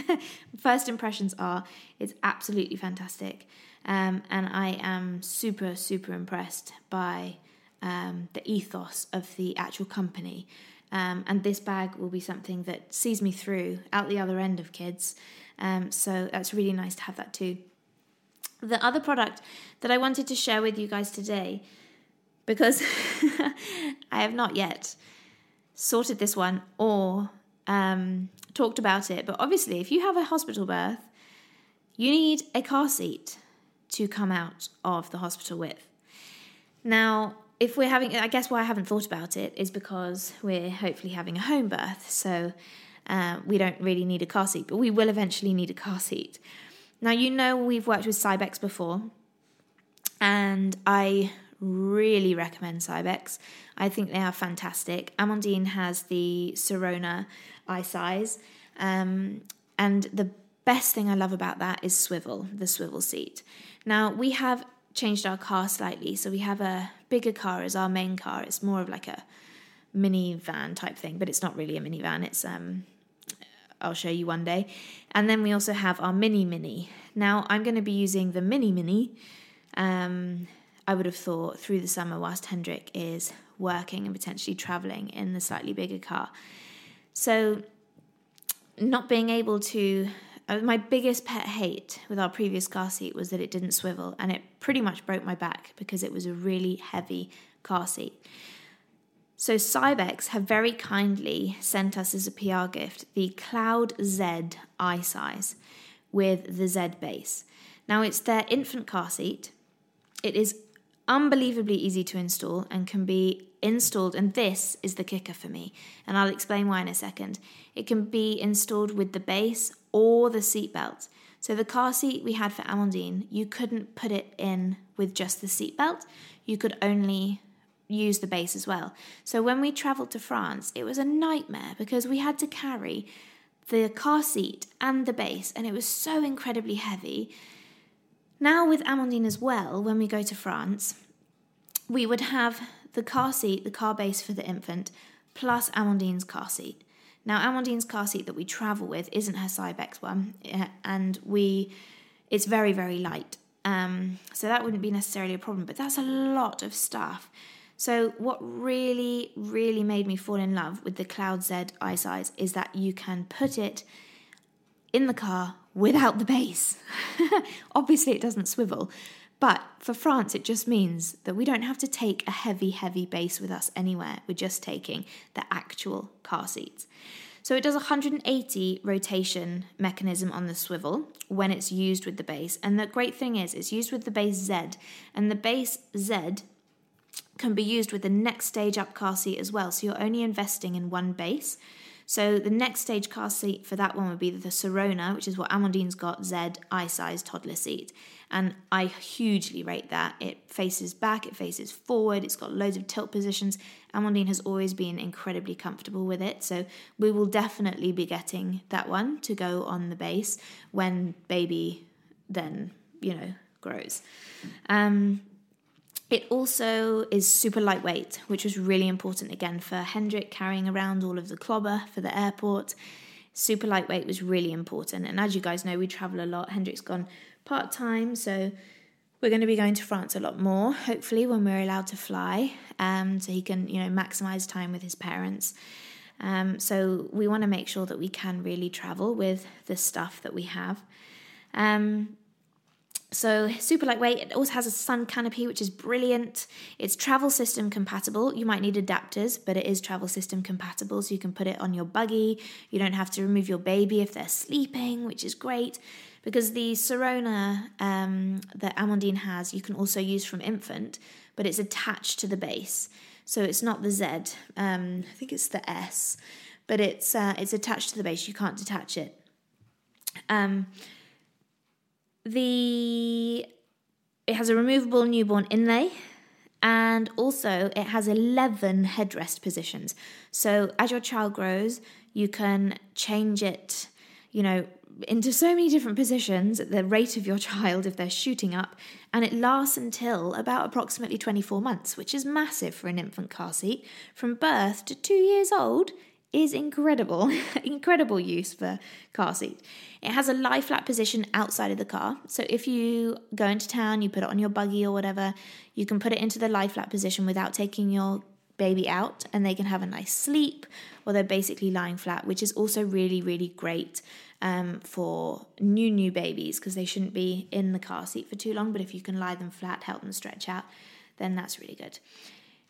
First impressions are it's absolutely fantastic. Um, and I am super, super impressed by um, the ethos of the actual company. Um, and this bag will be something that sees me through out the other end of kids. Um, so that's really nice to have that too. The other product that I wanted to share with you guys today because I have not yet sorted this one or um, talked about it. But obviously, if you have a hospital birth, you need a car seat to come out of the hospital with. Now, if we're having, I guess why I haven't thought about it is because we're hopefully having a home birth. So uh, we don't really need a car seat, but we will eventually need a car seat. Now, you know, we've worked with Cybex before, and I really recommend Cybex. I think they are fantastic. Amandine has the Sirona iSize, um, and the best thing I love about that is swivel, the swivel seat. Now we have changed our car slightly, so we have a bigger car as our main car. It's more of like a minivan type thing, but it's not really a minivan. It's um, I'll show you one day. And then we also have our mini mini. Now I'm going to be using the mini mini. Um, I would have thought through the summer whilst Hendrik is working and potentially traveling in the slightly bigger car. So, not being able to Uh, my biggest pet hate with our previous car seat was that it didn't swivel and it pretty much broke my back because it was a really heavy car seat. So Cybex have very kindly sent us as a PR gift the Cloud Z iSize with the Z base. Now it's their infant car seat. It is unbelievably easy to install and can be installed and this is the kicker for me and I'll explain why in a second. It can be installed with the base or the seatbelt. So the car seat we had for Amandine, you couldn't put it in with just the seatbelt. You could only use the base as well. So when we traveled to France, it was a nightmare because we had to carry the car seat and the base, and it was so incredibly heavy. Now, with Amandine as well, when we go to France, we would have the car seat, the car base for the infant, plus Amandine's car seat. Now, Amandine's car seat that we travel with isn't her Cybex one, eh, and we it's very very light. Um, so that wouldn't be necessarily a problem, but that's a lot of stuff. So, what really, really made me fall in love with the Cloud Z iSize is that you can put it in the car without the base. Obviously, it doesn't swivel, but for France, it just means that we don't have to take a heavy, heavy base with us anywhere. We're just taking the actual car seats. So it does 180 rotation mechanism on the swivel when it's used with the base. And the great thing is, it's used with the base Z, and the base Z can be used with the next stage up car seat as well. So you're only investing in one base. So the next stage car seat for that one would be the Sirona, which is what Amandine's got, Z size toddler seat. And I hugely rate that. It faces back, it faces forward, it's got loads of tilt positions. Amandine has always been incredibly comfortable with it. So we will definitely be getting that one to go on the base when baby then, you know, grows. Um, it also is super lightweight, which was really important again for Hendrik carrying around all of the clobber for the airport. Super lightweight was really important. And as you guys know, we travel a lot. Hendrik's gone part time, so we're going to be going to France a lot more, hopefully, when we're allowed to fly, um, so he can, you know, maximize time with his parents. Um, so we want to make sure that we can really travel with the stuff that we have. Um, so super lightweight. It also has a sun canopy, which is brilliant. It's travel system compatible. You might need adapters, but it is travel system compatible, so you can put it on your buggy. You don't have to remove your baby if they're sleeping, which is great. Because the Sirona um, that Amandine has, you can also use from infant, but it's attached to the base. So it's not the Z. Um, I think it's the S, but it's uh, it's attached to the base. You can't detach it. Um, the it has a removable newborn inlay and also it has 11 headrest positions. So as your child grows, you can change it, you know, into so many different positions at the rate of your child if they're shooting up, and it lasts until about approximately 24 months, which is massive for an infant car seat. From birth to two years old is incredible, incredible use for car seat. It has a lie flat position outside of the car. So if you go into town, you put it on your buggy or whatever, you can put it into the lie flat position without taking your baby out and they can have a nice sleep or they're basically lying flat, which is also really, really great um, for new, new babies because they shouldn't be in the car seat for too long. But if you can lie them flat, help them stretch out, then that's really good.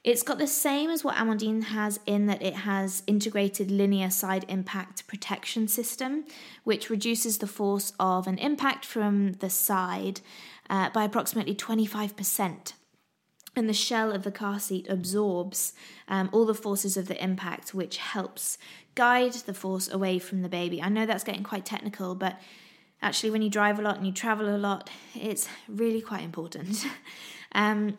It's got the same as what Amandine has in that it has integrated linear side impact protection system, which reduces the force of an impact from the side uh, by approximately 25%. And the shell of the car seat absorbs um, all the forces of the impact, which helps guide the force away from the baby. I know that's getting quite technical, but actually, when you drive a lot and you travel a lot, it's really quite important. um,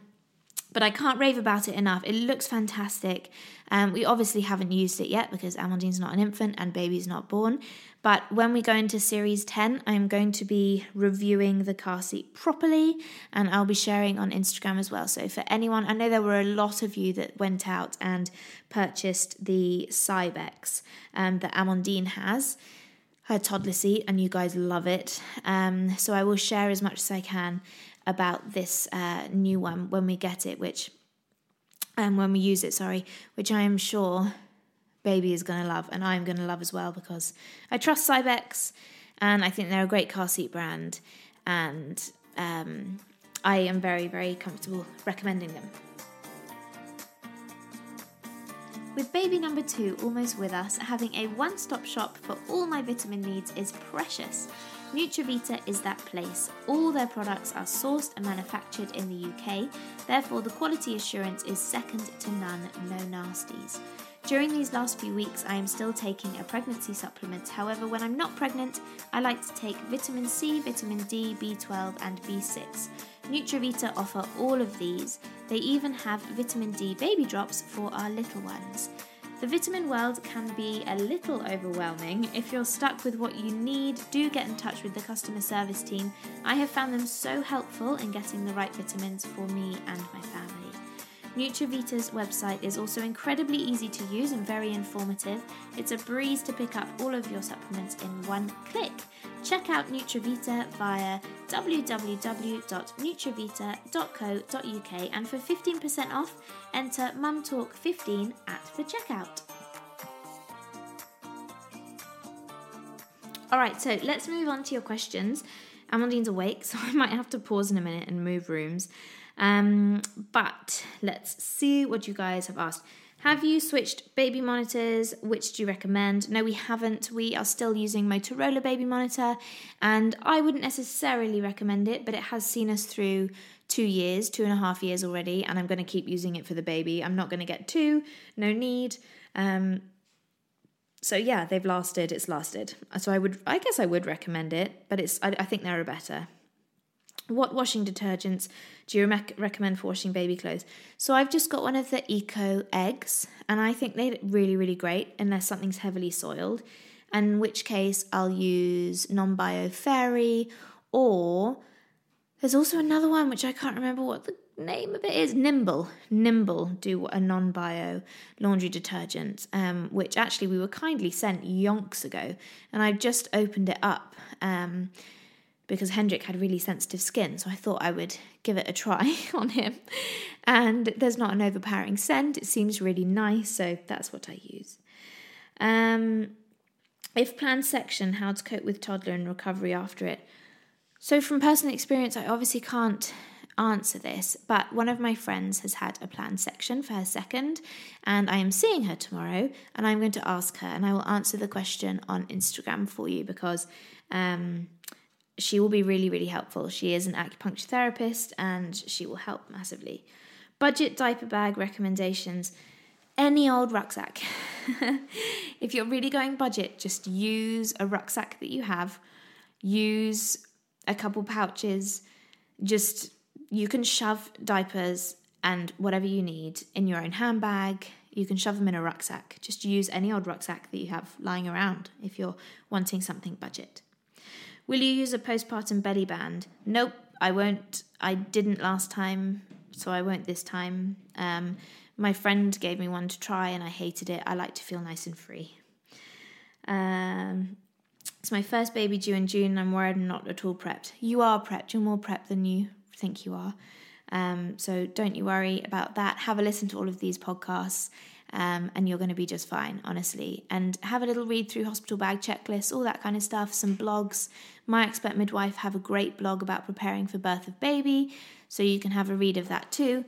but I can't rave about it enough. It looks fantastic. Um, we obviously haven't used it yet because Amandine's not an infant and baby's not born. But when we go into series 10, I'm going to be reviewing the car seat properly and I'll be sharing on Instagram as well. So, for anyone, I know there were a lot of you that went out and purchased the Cybex um, that Amandine has, her toddler seat, and you guys love it. Um, so, I will share as much as I can about this uh, new one when we get it, which um, when we use it, sorry, which I am sure baby is going to love and I'm going to love as well because I trust Cybex and I think they're a great car seat brand and um, I am very, very comfortable recommending them. With baby number two almost with us, having a one stop shop for all my vitamin needs is precious. Nutravita is that place. All their products are sourced and manufactured in the UK, therefore, the quality assurance is second to none, no nasties. During these last few weeks, I am still taking a pregnancy supplement. However, when I'm not pregnant, I like to take vitamin C, vitamin D, B12, and B6. Nutravita offer all of these. They even have vitamin D baby drops for our little ones. The vitamin world can be a little overwhelming. If you're stuck with what you need, do get in touch with the customer service team. I have found them so helpful in getting the right vitamins for me and my family. Nutravita's website is also incredibly easy to use and very informative. It's a breeze to pick up all of your supplements in one click. Check out Nutravita via www.nutravita.co.uk and for 15% off, enter MumTalk15 at the checkout. All right, so let's move on to your questions. Amandine's awake, so I might have to pause in a minute and move rooms. Um, but let's see what you guys have asked. Have you switched baby monitors? Which do you recommend? No, we haven't. We are still using Motorola Baby Monitor, and I wouldn't necessarily recommend it, but it has seen us through two years, two and a half years already, and I'm going to keep using it for the baby. I'm not going to get two, no need. Um, so yeah, they've lasted. It's lasted. So I would, I guess, I would recommend it, but it's. I, I think there are better. What washing detergents do you rec- recommend for washing baby clothes? So I've just got one of the Eco eggs, and I think they're really, really great unless something's heavily soiled. In which case, I'll use non bio fairy, or there's also another one which I can't remember what the name of it is. Nimble, Nimble do a non bio laundry detergent, um, which actually we were kindly sent yonks ago, and I've just opened it up. Um, because Hendrik had really sensitive skin, so I thought I would give it a try on him. And there's not an overpowering scent, it seems really nice, so that's what I use. Um, if planned section, how to cope with toddler and recovery after it. So, from personal experience, I obviously can't answer this, but one of my friends has had a planned section for her second, and I am seeing her tomorrow, and I'm going to ask her, and I will answer the question on Instagram for you because um, she will be really, really helpful. She is an acupuncture therapist and she will help massively. Budget diaper bag recommendations any old rucksack. if you're really going budget, just use a rucksack that you have, use a couple pouches, just you can shove diapers and whatever you need in your own handbag. You can shove them in a rucksack. Just use any old rucksack that you have lying around if you're wanting something budget. Will you use a postpartum belly band? Nope, I won't. I didn't last time, so I won't this time. Um, my friend gave me one to try and I hated it. I like to feel nice and free. Um, it's my first baby due in June. I'm worried I'm not at all prepped. You are prepped. You're more prepped than you think you are. Um, so don't you worry about that. Have a listen to all of these podcasts um, and you're going to be just fine, honestly. And have a little read through hospital bag checklists, all that kind of stuff, some blogs. My Expert Midwife have a great blog about preparing for birth of baby, so you can have a read of that too.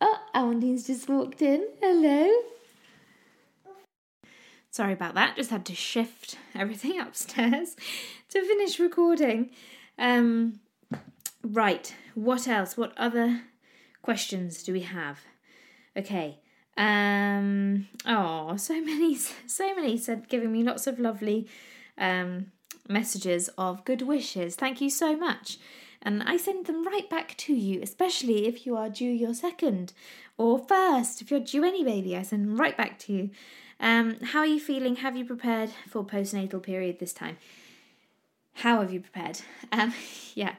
Oh, Amandine's just walked in. Hello. Sorry about that, just had to shift everything upstairs to finish recording. Um, right, what else? What other questions do we have? Okay, um, oh, so many, so many said giving me lots of lovely um, messages of good wishes. Thank you so much. And I send them right back to you, especially if you are due your second or first. If you're due any baby, I send them right back to you. Um, how are you feeling? Have you prepared for postnatal period this time? How have you prepared? Um, yeah.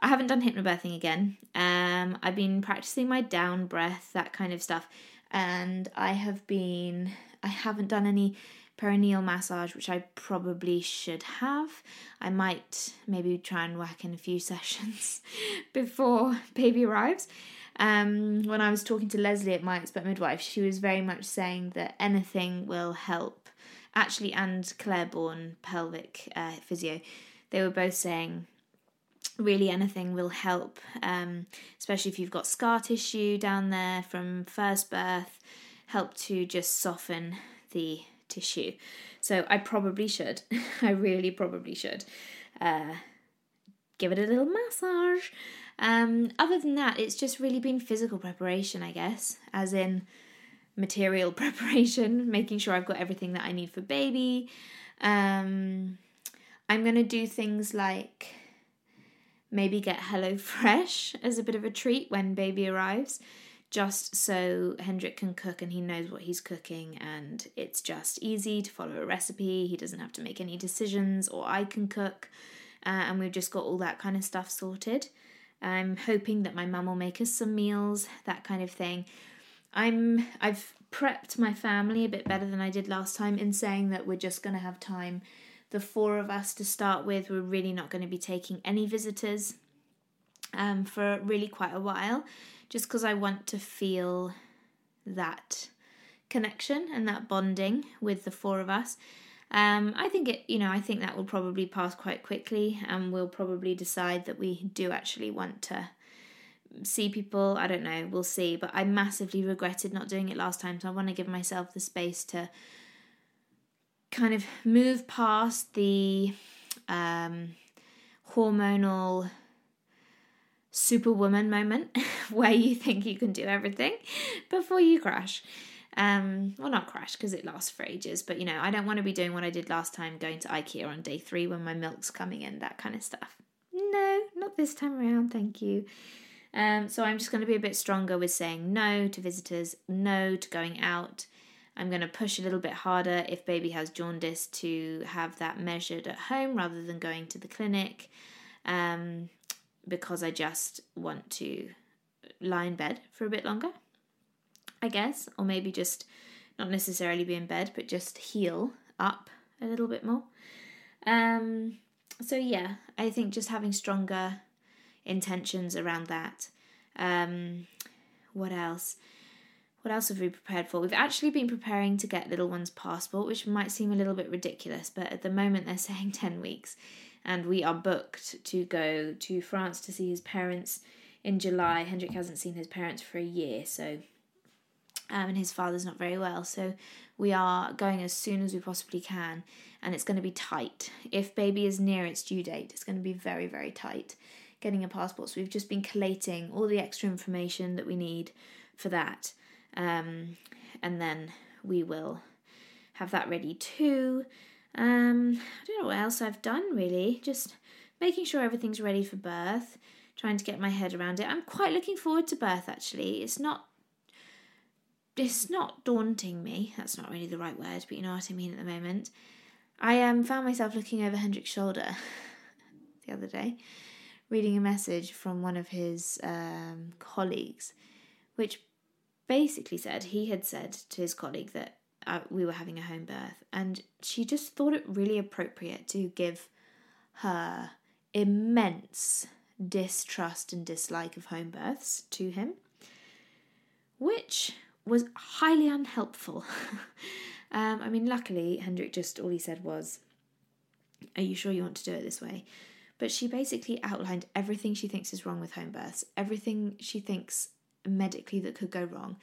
I haven't done hypnobirthing again. Um, I've been practicing my down breath, that kind of stuff and I have been I haven't done any perineal massage, which I probably should have. I might maybe try and whack in a few sessions before baby arrives. Um, when I was talking to Lesley at my expert midwife, she was very much saying that anything will help. Actually, and Clare Bourne, pelvic uh, physio, they were both saying really anything will help, um, especially if you've got scar tissue down there from first birth, help to just soften the tissue. So I probably should. I really probably should. Uh, give it a little massage. Um, other than that, it's just really been physical preparation, I guess, as in material preparation, making sure I've got everything that I need for baby. Um, I'm going to do things like maybe get HelloFresh as a bit of a treat when baby arrives, just so Hendrik can cook and he knows what he's cooking, and it's just easy to follow a recipe. He doesn't have to make any decisions, or I can cook, uh, and we've just got all that kind of stuff sorted. I'm hoping that my mum will make us some meals, that kind of thing. I'm I've prepped my family a bit better than I did last time in saying that we're just going to have time the four of us to start with. We're really not going to be taking any visitors um, for really quite a while, just because I want to feel that connection and that bonding with the four of us. Um, I think it, you know, I think that will probably pass quite quickly, and we'll probably decide that we do actually want to see people. I don't know, we'll see. But I massively regretted not doing it last time, so I want to give myself the space to kind of move past the um, hormonal superwoman moment where you think you can do everything before you crash. Um, well, not crash because it lasts for ages, but you know, I don't want to be doing what I did last time, going to IKEA on day three when my milk's coming in, that kind of stuff. No, not this time around, thank you. Um, so I'm just going to be a bit stronger with saying no to visitors, no to going out. I'm going to push a little bit harder if baby has jaundice to have that measured at home rather than going to the clinic um, because I just want to lie in bed for a bit longer, I guess, or maybe just not necessarily be in bed, but just heal up a little bit more. Um, so, yeah, I think just having stronger intentions around that. Um, what else? What else have we prepared for? We've actually been preparing to get little one's passport, which might seem a little bit ridiculous, but at the moment they're saying 10 weeks. And we are booked to go to France to see his parents in July. Hendrik hasn't seen his parents for a year, so um, and his father's not very well. So we are going as soon as we possibly can, and it's going to be tight. If baby is near its due date, it's going to be very, very tight getting a passport. So we've just been collating all the extra information that we need for that. Um, and then we will have that ready too. Um, I don't know what else I've done really, just making sure everything's ready for birth, trying to get my head around it. I'm quite looking forward to birth actually. It's not it's not daunting me. That's not really the right word, but you know what I mean at the moment. I um found myself looking over Hendrik's shoulder the other day, reading a message from one of his um, colleagues, which basically said he had said to his colleague that uh, we were having a home birth, and she just thought it really appropriate to give her immense distrust and dislike of home births to him, which was highly unhelpful. um, I mean, luckily, Hendrik just all he said was, Are you sure you want to do it this way? But she basically outlined everything she thinks is wrong with home births, everything she thinks medically that could go wrong.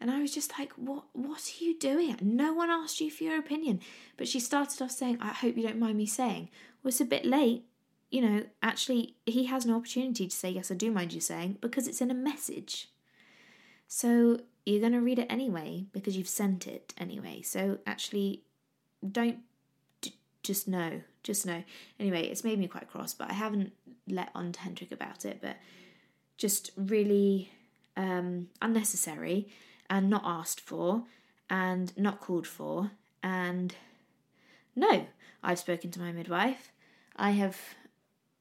And I was just like, what what are you doing? No one asked you for your opinion. But she started off saying, I hope you don't mind me saying. Well, it's a bit late. You know, actually, he has an opportunity to say, Yes, I do mind you saying, because it's in a message. So you're going to read it anyway, because you've sent it anyway. So actually, don't just know. Just know. Anyway, it's made me quite cross, but I haven't let on to Hendrik about it, but just really um, unnecessary and not asked for and not called for. And no, I've spoken to my midwife. I have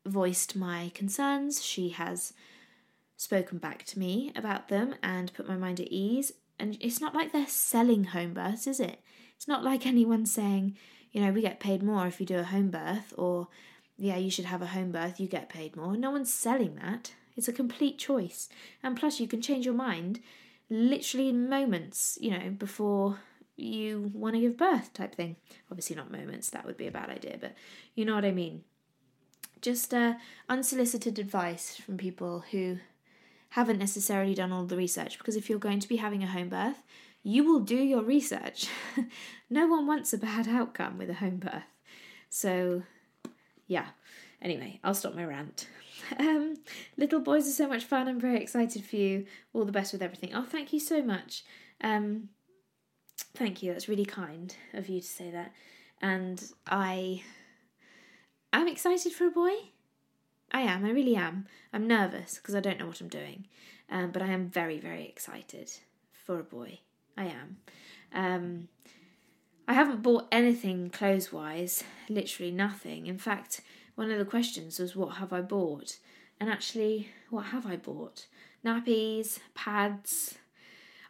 voiced my concerns. She has spoken back to me about them and put my mind at ease. And it's not like they're selling home births, is it? It's not like anyone's saying, you know, we get paid more if you do a home birth, or yeah, you should have a home birth, you get paid more. No one's selling that. It's a complete choice. And plus, you can change your mind literally in moments, you know, before you want to give birth, type thing. Obviously, not moments, that would be a bad idea, but you know what I mean. Just uh, unsolicited advice from people who haven't necessarily done all the research because if you're going to be having a home birth, you will do your research. no one wants a bad outcome with a home birth. So, yeah. Anyway, I'll stop my rant. Um, little boys are so much fun. I'm very excited for you. All the best with everything. Oh, thank you so much. Um, thank you. That's really kind of you to say that. And I am excited for a boy. I am. I really am. I'm nervous because I don't know what I'm doing. Um, but I am very, very excited for a boy. I am. Um, I haven't bought anything clothes wise, literally nothing. In fact, one of the questions was, What have I bought? And actually, what have I bought? Nappies, pads.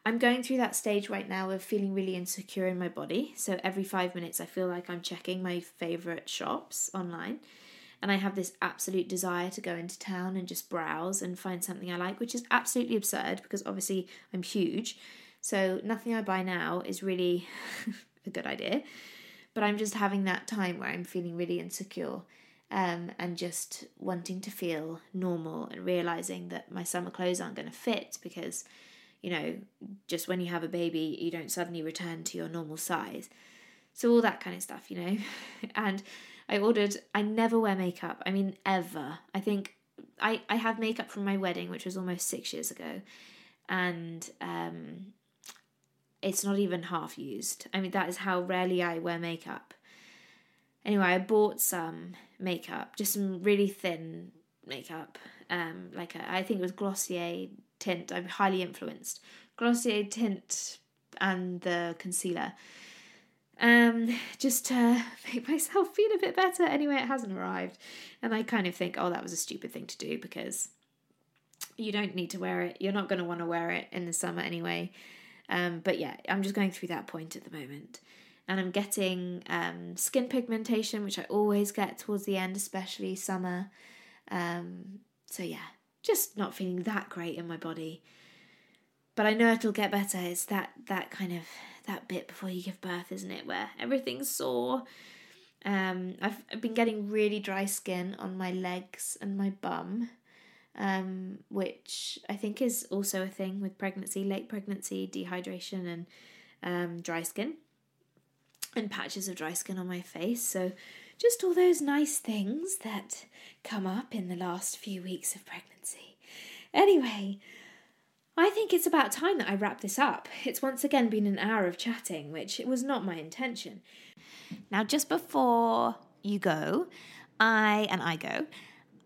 I'm going through that stage right now of feeling really insecure in my body. So every five minutes, I feel like I'm checking my favourite shops online. And I have this absolute desire to go into town and just browse and find something I like, which is absolutely absurd because obviously I'm huge. So nothing I buy now is really a good idea. But I'm just having that time where I'm feeling really insecure um, and just wanting to feel normal and realizing that my summer clothes aren't going to fit because, you know, just when you have a baby, you don't suddenly return to your normal size. So, all that kind of stuff, you know. and I ordered, I never wear makeup. I mean, ever. I think I, I have makeup from my wedding, which was almost six years ago. And um, it's not even half used. I mean, that is how rarely I wear makeup. Anyway, I bought some makeup, just some really thin makeup. Um, like a, I think it was Glossier tint. I'm highly influenced. Glossier tint and the concealer. Um, just to make myself feel a bit better. Anyway, it hasn't arrived, and I kind of think, oh, that was a stupid thing to do because you don't need to wear it. You're not going to want to wear it in the summer anyway. Um, but yeah, I'm just going through that point at the moment and I'm getting um, skin pigmentation, which I always get towards the end, especially summer. Um, so yeah, just not feeling that great in my body. But I know it'll get better. It's that that kind of that bit before you give birth, isn't it, where everything's sore. Um, I've, I've been getting really dry skin on my legs and my bum, um, which I think is also a thing with pregnancy, late pregnancy, dehydration, and um, dry skin and patches of dry skin on my face. So, just all those nice things that come up in the last few weeks of pregnancy. Anyway, I think it's about time that I wrap this up. It's once again been an hour of chatting, which it was not my intention. Now, just before you go, I and I go,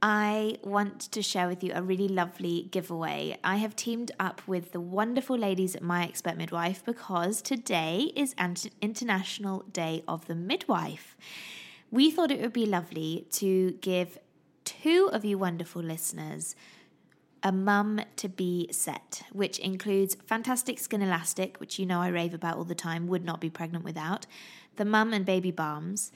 I want to share with you a really lovely giveaway. I have teamed up with the wonderful ladies at My Expert Midwife because today is International Day of the Midwife. We thought it would be lovely to give two of you wonderful listeners a mum to be set, which includes fantastic skin elastic, which you know I rave about all the time, would not be pregnant without, the mum and baby balms,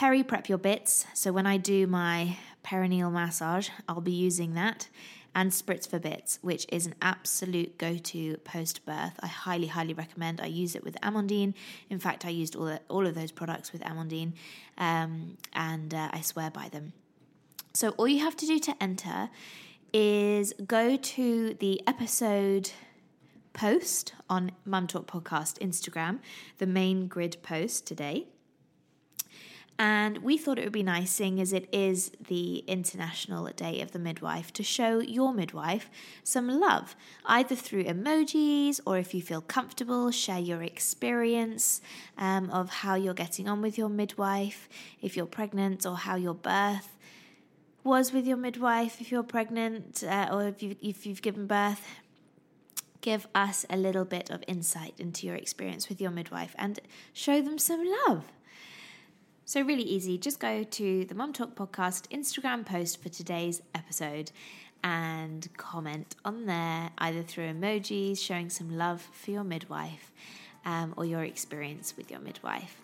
peri prep your bits. So when I do my perineal massage, I'll be using that. And Spritz for Bits, which is an absolute go to post birth. I highly, highly recommend. I use it with Amandine. In fact, I used all, the, all of those products with Amandine, um, and uh, I swear by them. So, all you have to do to enter is go to the episode post on Mum Talk Podcast Instagram, the main grid post today. And we thought it would be nice, seeing as it is the International Day of the Midwife, to show your midwife some love, either through emojis or if you feel comfortable, share your experience um, of how you're getting on with your midwife, if you're pregnant, or how your birth was with your midwife, if you're pregnant uh, or if, you, if you've given birth. Give us a little bit of insight into your experience with your midwife and show them some love. So, really easy. Just go to the Mum Talk Podcast Instagram post for today's episode and comment on there, either through emojis, showing some love for your midwife, um, or your experience with your midwife.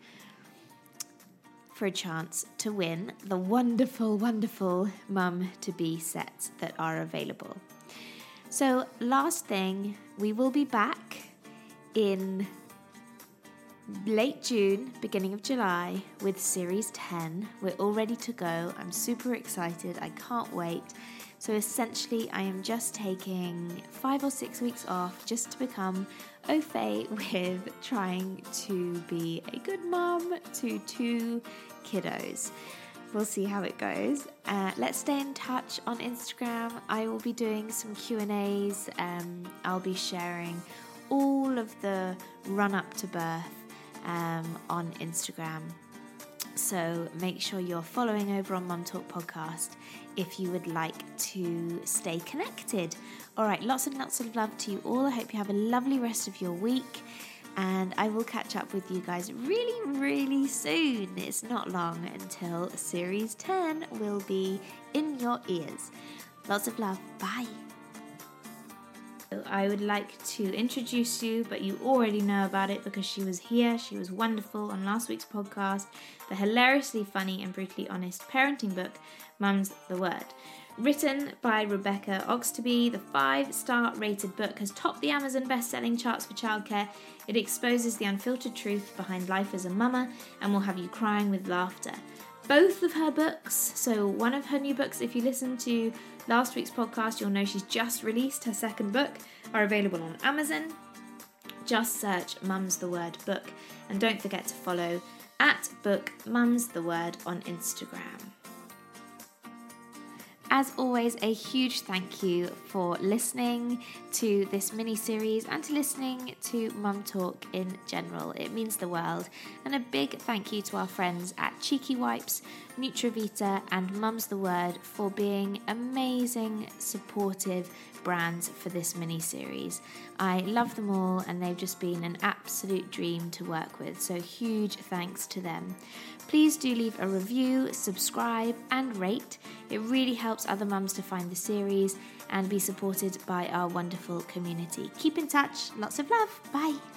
for a chance to win the wonderful, wonderful mum to be sets that are available. So, last thing, we will be back in late June, beginning of July with Series 10. We're all ready to go. I'm super excited. I can't wait. So essentially, I am just taking five or six weeks off just to become au fait with trying to be a good mom to two kiddos. We'll see how it goes. Uh, let's stay in touch on Instagram. I will be doing some Q and A's. Um, I'll be sharing all of the run up to birth um, on Instagram. So make sure you're following over on Mum Talk Podcast if you would like to stay connected. All right, lots and lots of love to you all. I hope you have a lovely rest of your week. And I will catch up with you guys really, really soon. It's not long until Series 10 will be in your ears. Lots of love. Bye. I would like to introduce you, but you already know about it because she was here. She was wonderful on last week's podcast. The hilariously funny and brutally honest parenting book, Mum's the Word. Written by Rebecca Oxtoby, the five star rated book has topped the Amazon best selling charts for childcare. It exposes the unfiltered truth behind life as a mama and will have you crying with laughter. Both of her books, so one of her new books, if you listen to last week's podcast, you'll know she's just released her second book, are available on Amazon. Just search Mum's the Word book and don't forget to follow at book Mum's the Word on Instagram. As always, a huge thank you for listening to this mini series and to listening to Mum Talk in general. It means the world. And a big thank you to our friends at Cheeky Wipes, Nutravita, and Mum's the Word for being amazing, supportive brands for this mini series. I love them all and they've just been an absolute dream to work with, so huge thanks to them. Please do leave a review, subscribe, and rate. It really helps other mums to find the series and be supported by our wonderful community. Keep in touch. Lots of love. Bye.